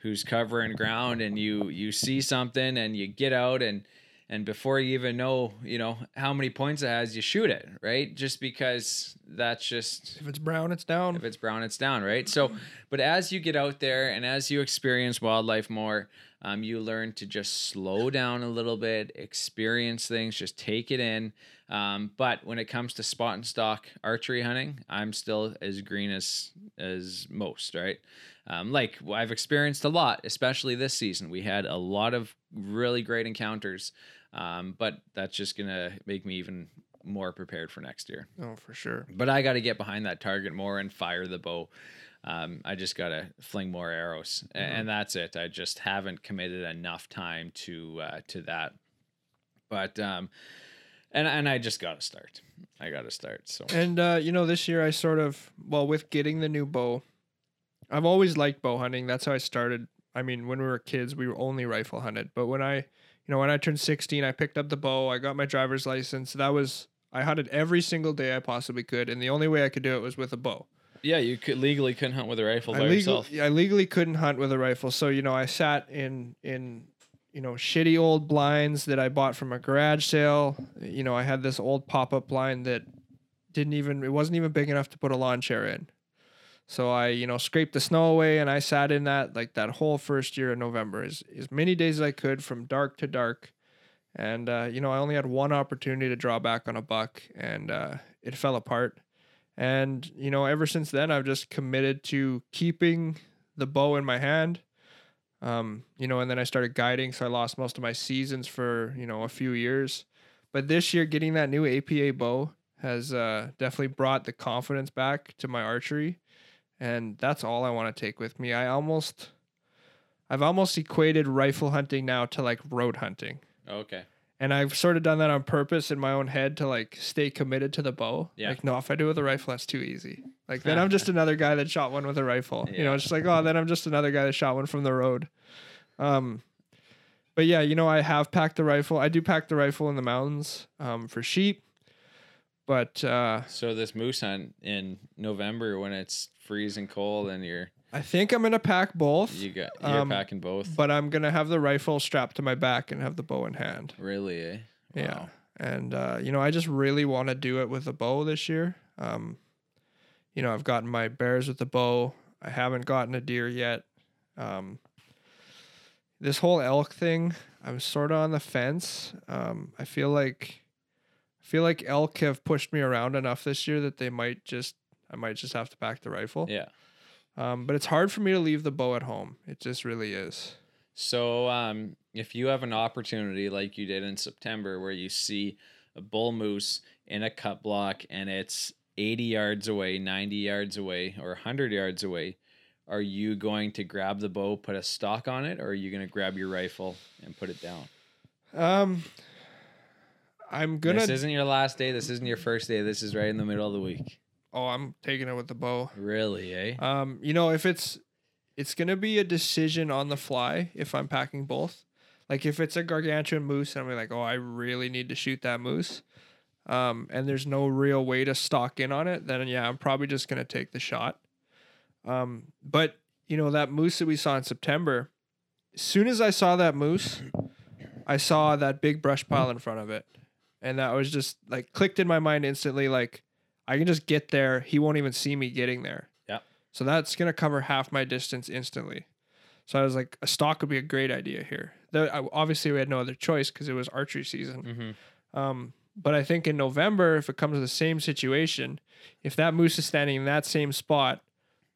who's covering ground and you you see something and you get out and and before you even know, you know, how many points it has, you shoot it, right? Just because that's just If it's brown, it's down. if it's brown, it's down, right? So, but as you get out there and as you experience wildlife more, um, you learn to just slow down a little bit, experience things, just take it in. Um, but when it comes to spot and stalk archery hunting, I'm still as green as as most, right? Um, like I've experienced a lot, especially this season. We had a lot of really great encounters, um, but that's just gonna make me even more prepared for next year. oh, for sure. But I got to get behind that target more and fire the bow. Um, I just got to fling more arrows, a- and that's it. I just haven't committed enough time to uh, to that. But um, and and I just got to start. I got to start. So And uh, you know, this year I sort of well with getting the new bow. I've always liked bow hunting. That's how I started. I mean, when we were kids, we were only rifle hunted. But when I, you know, when I turned 16, I picked up the bow. I got my driver's license. That was I hunted every single day I possibly could, and the only way I could do it was with a bow. Yeah, you could legally couldn't hunt with a rifle I, by legal, yourself. I legally couldn't hunt with a rifle. So, you know, I sat in in you know, shitty old blinds that I bought from a garage sale. You know, I had this old pop-up blind that didn't even it wasn't even big enough to put a lawn chair in. So I, you know, scraped the snow away and I sat in that like that whole first year in November as as many days as I could from dark to dark. And uh, you know, I only had one opportunity to draw back on a buck and uh, it fell apart. And you know, ever since then I've just committed to keeping the bow in my hand. Um, you know, and then I started guiding, so I lost most of my seasons for, you know, a few years. But this year getting that new APA bow has uh, definitely brought the confidence back to my archery and that's all I want to take with me. I almost I've almost equated rifle hunting now to like road hunting. Okay. And I've sort of done that on purpose in my own head to like stay committed to the bow. Yeah. Like, no, if I do it with a rifle, that's too easy. Like then I'm just another guy that shot one with a rifle. Yeah. You know, it's just like, oh, then I'm just another guy that shot one from the road. Um but yeah, you know, I have packed the rifle. I do pack the rifle in the mountains um, for sheep. But uh, So this moose hunt in November when it's freezing cold and you're I think I'm gonna pack both. you got you're Um, packing both. but I'm gonna have the rifle strapped to my back and have the bow in hand. Really, eh? Yeah, and uh, you know, I just really want to do it with a bow this year. Um, you know, I've gotten my bears with the bow. I haven't gotten a deer yet. Um, this whole elk thing, I'm sort of on the fence. Um, I feel like, I feel like elk have pushed me around enough this year that they might just, I might just have to pack the rifle. Yeah. Um, but it's hard for me to leave the bow at home. It just really is. So, um, if you have an opportunity like you did in September where you see a bull moose in a cut block and it's 80 yards away, 90 yards away, or 100 yards away, are you going to grab the bow, put a stalk on it, or are you going to grab your rifle and put it down? Um, I'm gonna. This isn't your last day. This isn't your first day. This is right in the middle of the week. Oh, I'm taking it with the bow. Really, eh? Um, you know, if it's it's gonna be a decision on the fly if I'm packing both. Like if it's a gargantuan moose and I'm like, oh, I really need to shoot that moose. Um, and there's no real way to stalk in on it, then yeah, I'm probably just gonna take the shot. Um, but you know, that moose that we saw in September, as soon as I saw that moose, I saw that big brush pile in front of it. And that was just like clicked in my mind instantly, like I can just get there. He won't even see me getting there. Yeah. So that's gonna cover half my distance instantly. So I was like, a stalk would be a great idea here. Though I- obviously we had no other choice because it was archery season. Mm-hmm. Um, but I think in November, if it comes to the same situation, if that moose is standing in that same spot,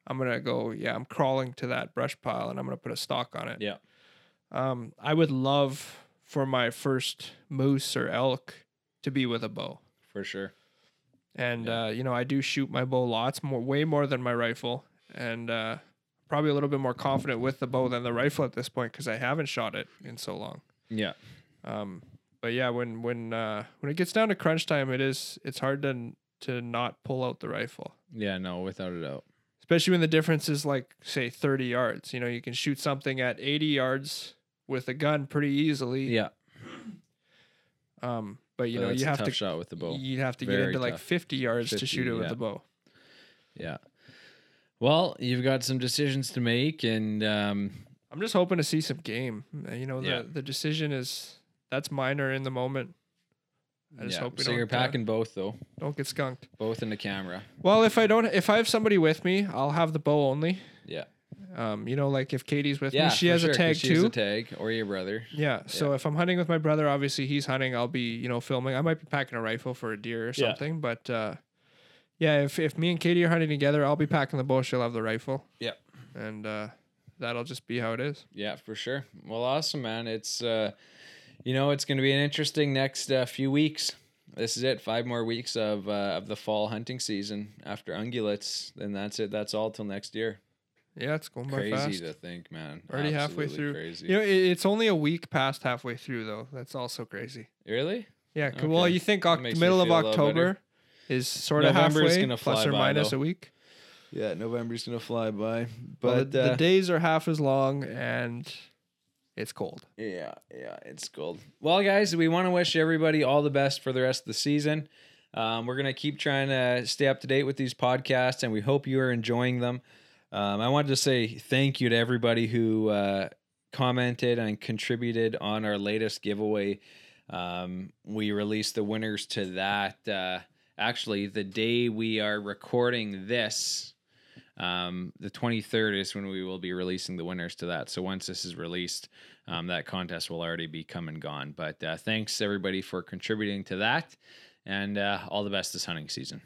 I'm gonna go. Yeah, I'm crawling to that brush pile and I'm gonna put a stalk on it. Yeah. Um, I would love for my first moose or elk to be with a bow. For sure. And Yeah. uh, you know, I do shoot my bow lots more, way more than my rifle, and uh, probably a little bit more confident with the bow than the rifle at this point because I haven't shot it in so long. Yeah. Um, but yeah, when when uh, when it gets down to crunch time, it is it's hard to to not pull out the rifle, Yeah. No, without a doubt. especially when the difference is like say 30 yards. You know, you can shoot something at 80 yards with a gun pretty easily. Yeah. Um, but you But know, you have tough to shot with the bow. you have to get Very into like 50 yards to shoot it with the bow. Yeah. Well, you've got some decisions to make, and um, I'm just hoping to see some game. Uh, You know, the Yeah. the decision is that's minor in the moment. I just yeah. hope we so don't, you're uh, packing both though, Don't get skunked. both in the camera. Well, if I don't, if I have somebody with me, I'll have the bow only. Yeah. Um, you know, like if Katie's with Yeah, me, she has sure, a tag she has too. a tag, or your brother. Yeah. So if I'm hunting with my brother, obviously he's hunting. I'll be, you know, filming. I might be packing a rifle for a deer or Yeah. something. But uh, yeah, if if me and Katie are hunting together, I'll be packing the bow. She'll have the rifle. Yep. And uh, that'll just be how it is. Yeah, for sure. Well, awesome, man. It's uh, you know, it's going to be an interesting next uh, few weeks. This is it. Five more weeks of uh, of the fall hunting season after ungulates. Then that's it. That's all till next year. Yeah, it's going by Crazy fast. Crazy to think, man. Already halfway through. Crazy. You know, it, it's only a week past halfway through though. That's also crazy. really? Yeah. c- Well, you think Oc- middle of feel a little October is sort of halfway, gonna plus or minus though. a week. Yeah, November's gonna fly by. Well, But the, uh, the days are half as long, and it's cold. Yeah, yeah, it's cold. Well, guys, we want to wish everybody all the best for the rest of the season. Um, we're gonna keep trying to stay up to date with these podcasts, and we hope you are enjoying them. Um, I wanted to say thank you to everybody who uh, commented and contributed on our latest giveaway. Um, we released the winners to that. Uh, actually, the day we are recording this, um, the 23rd is when we will be releasing the winners to that. So once this is released, um, that contest will already be come and gone. But uh, thanks everybody for contributing to that, and uh, all the best this hunting season.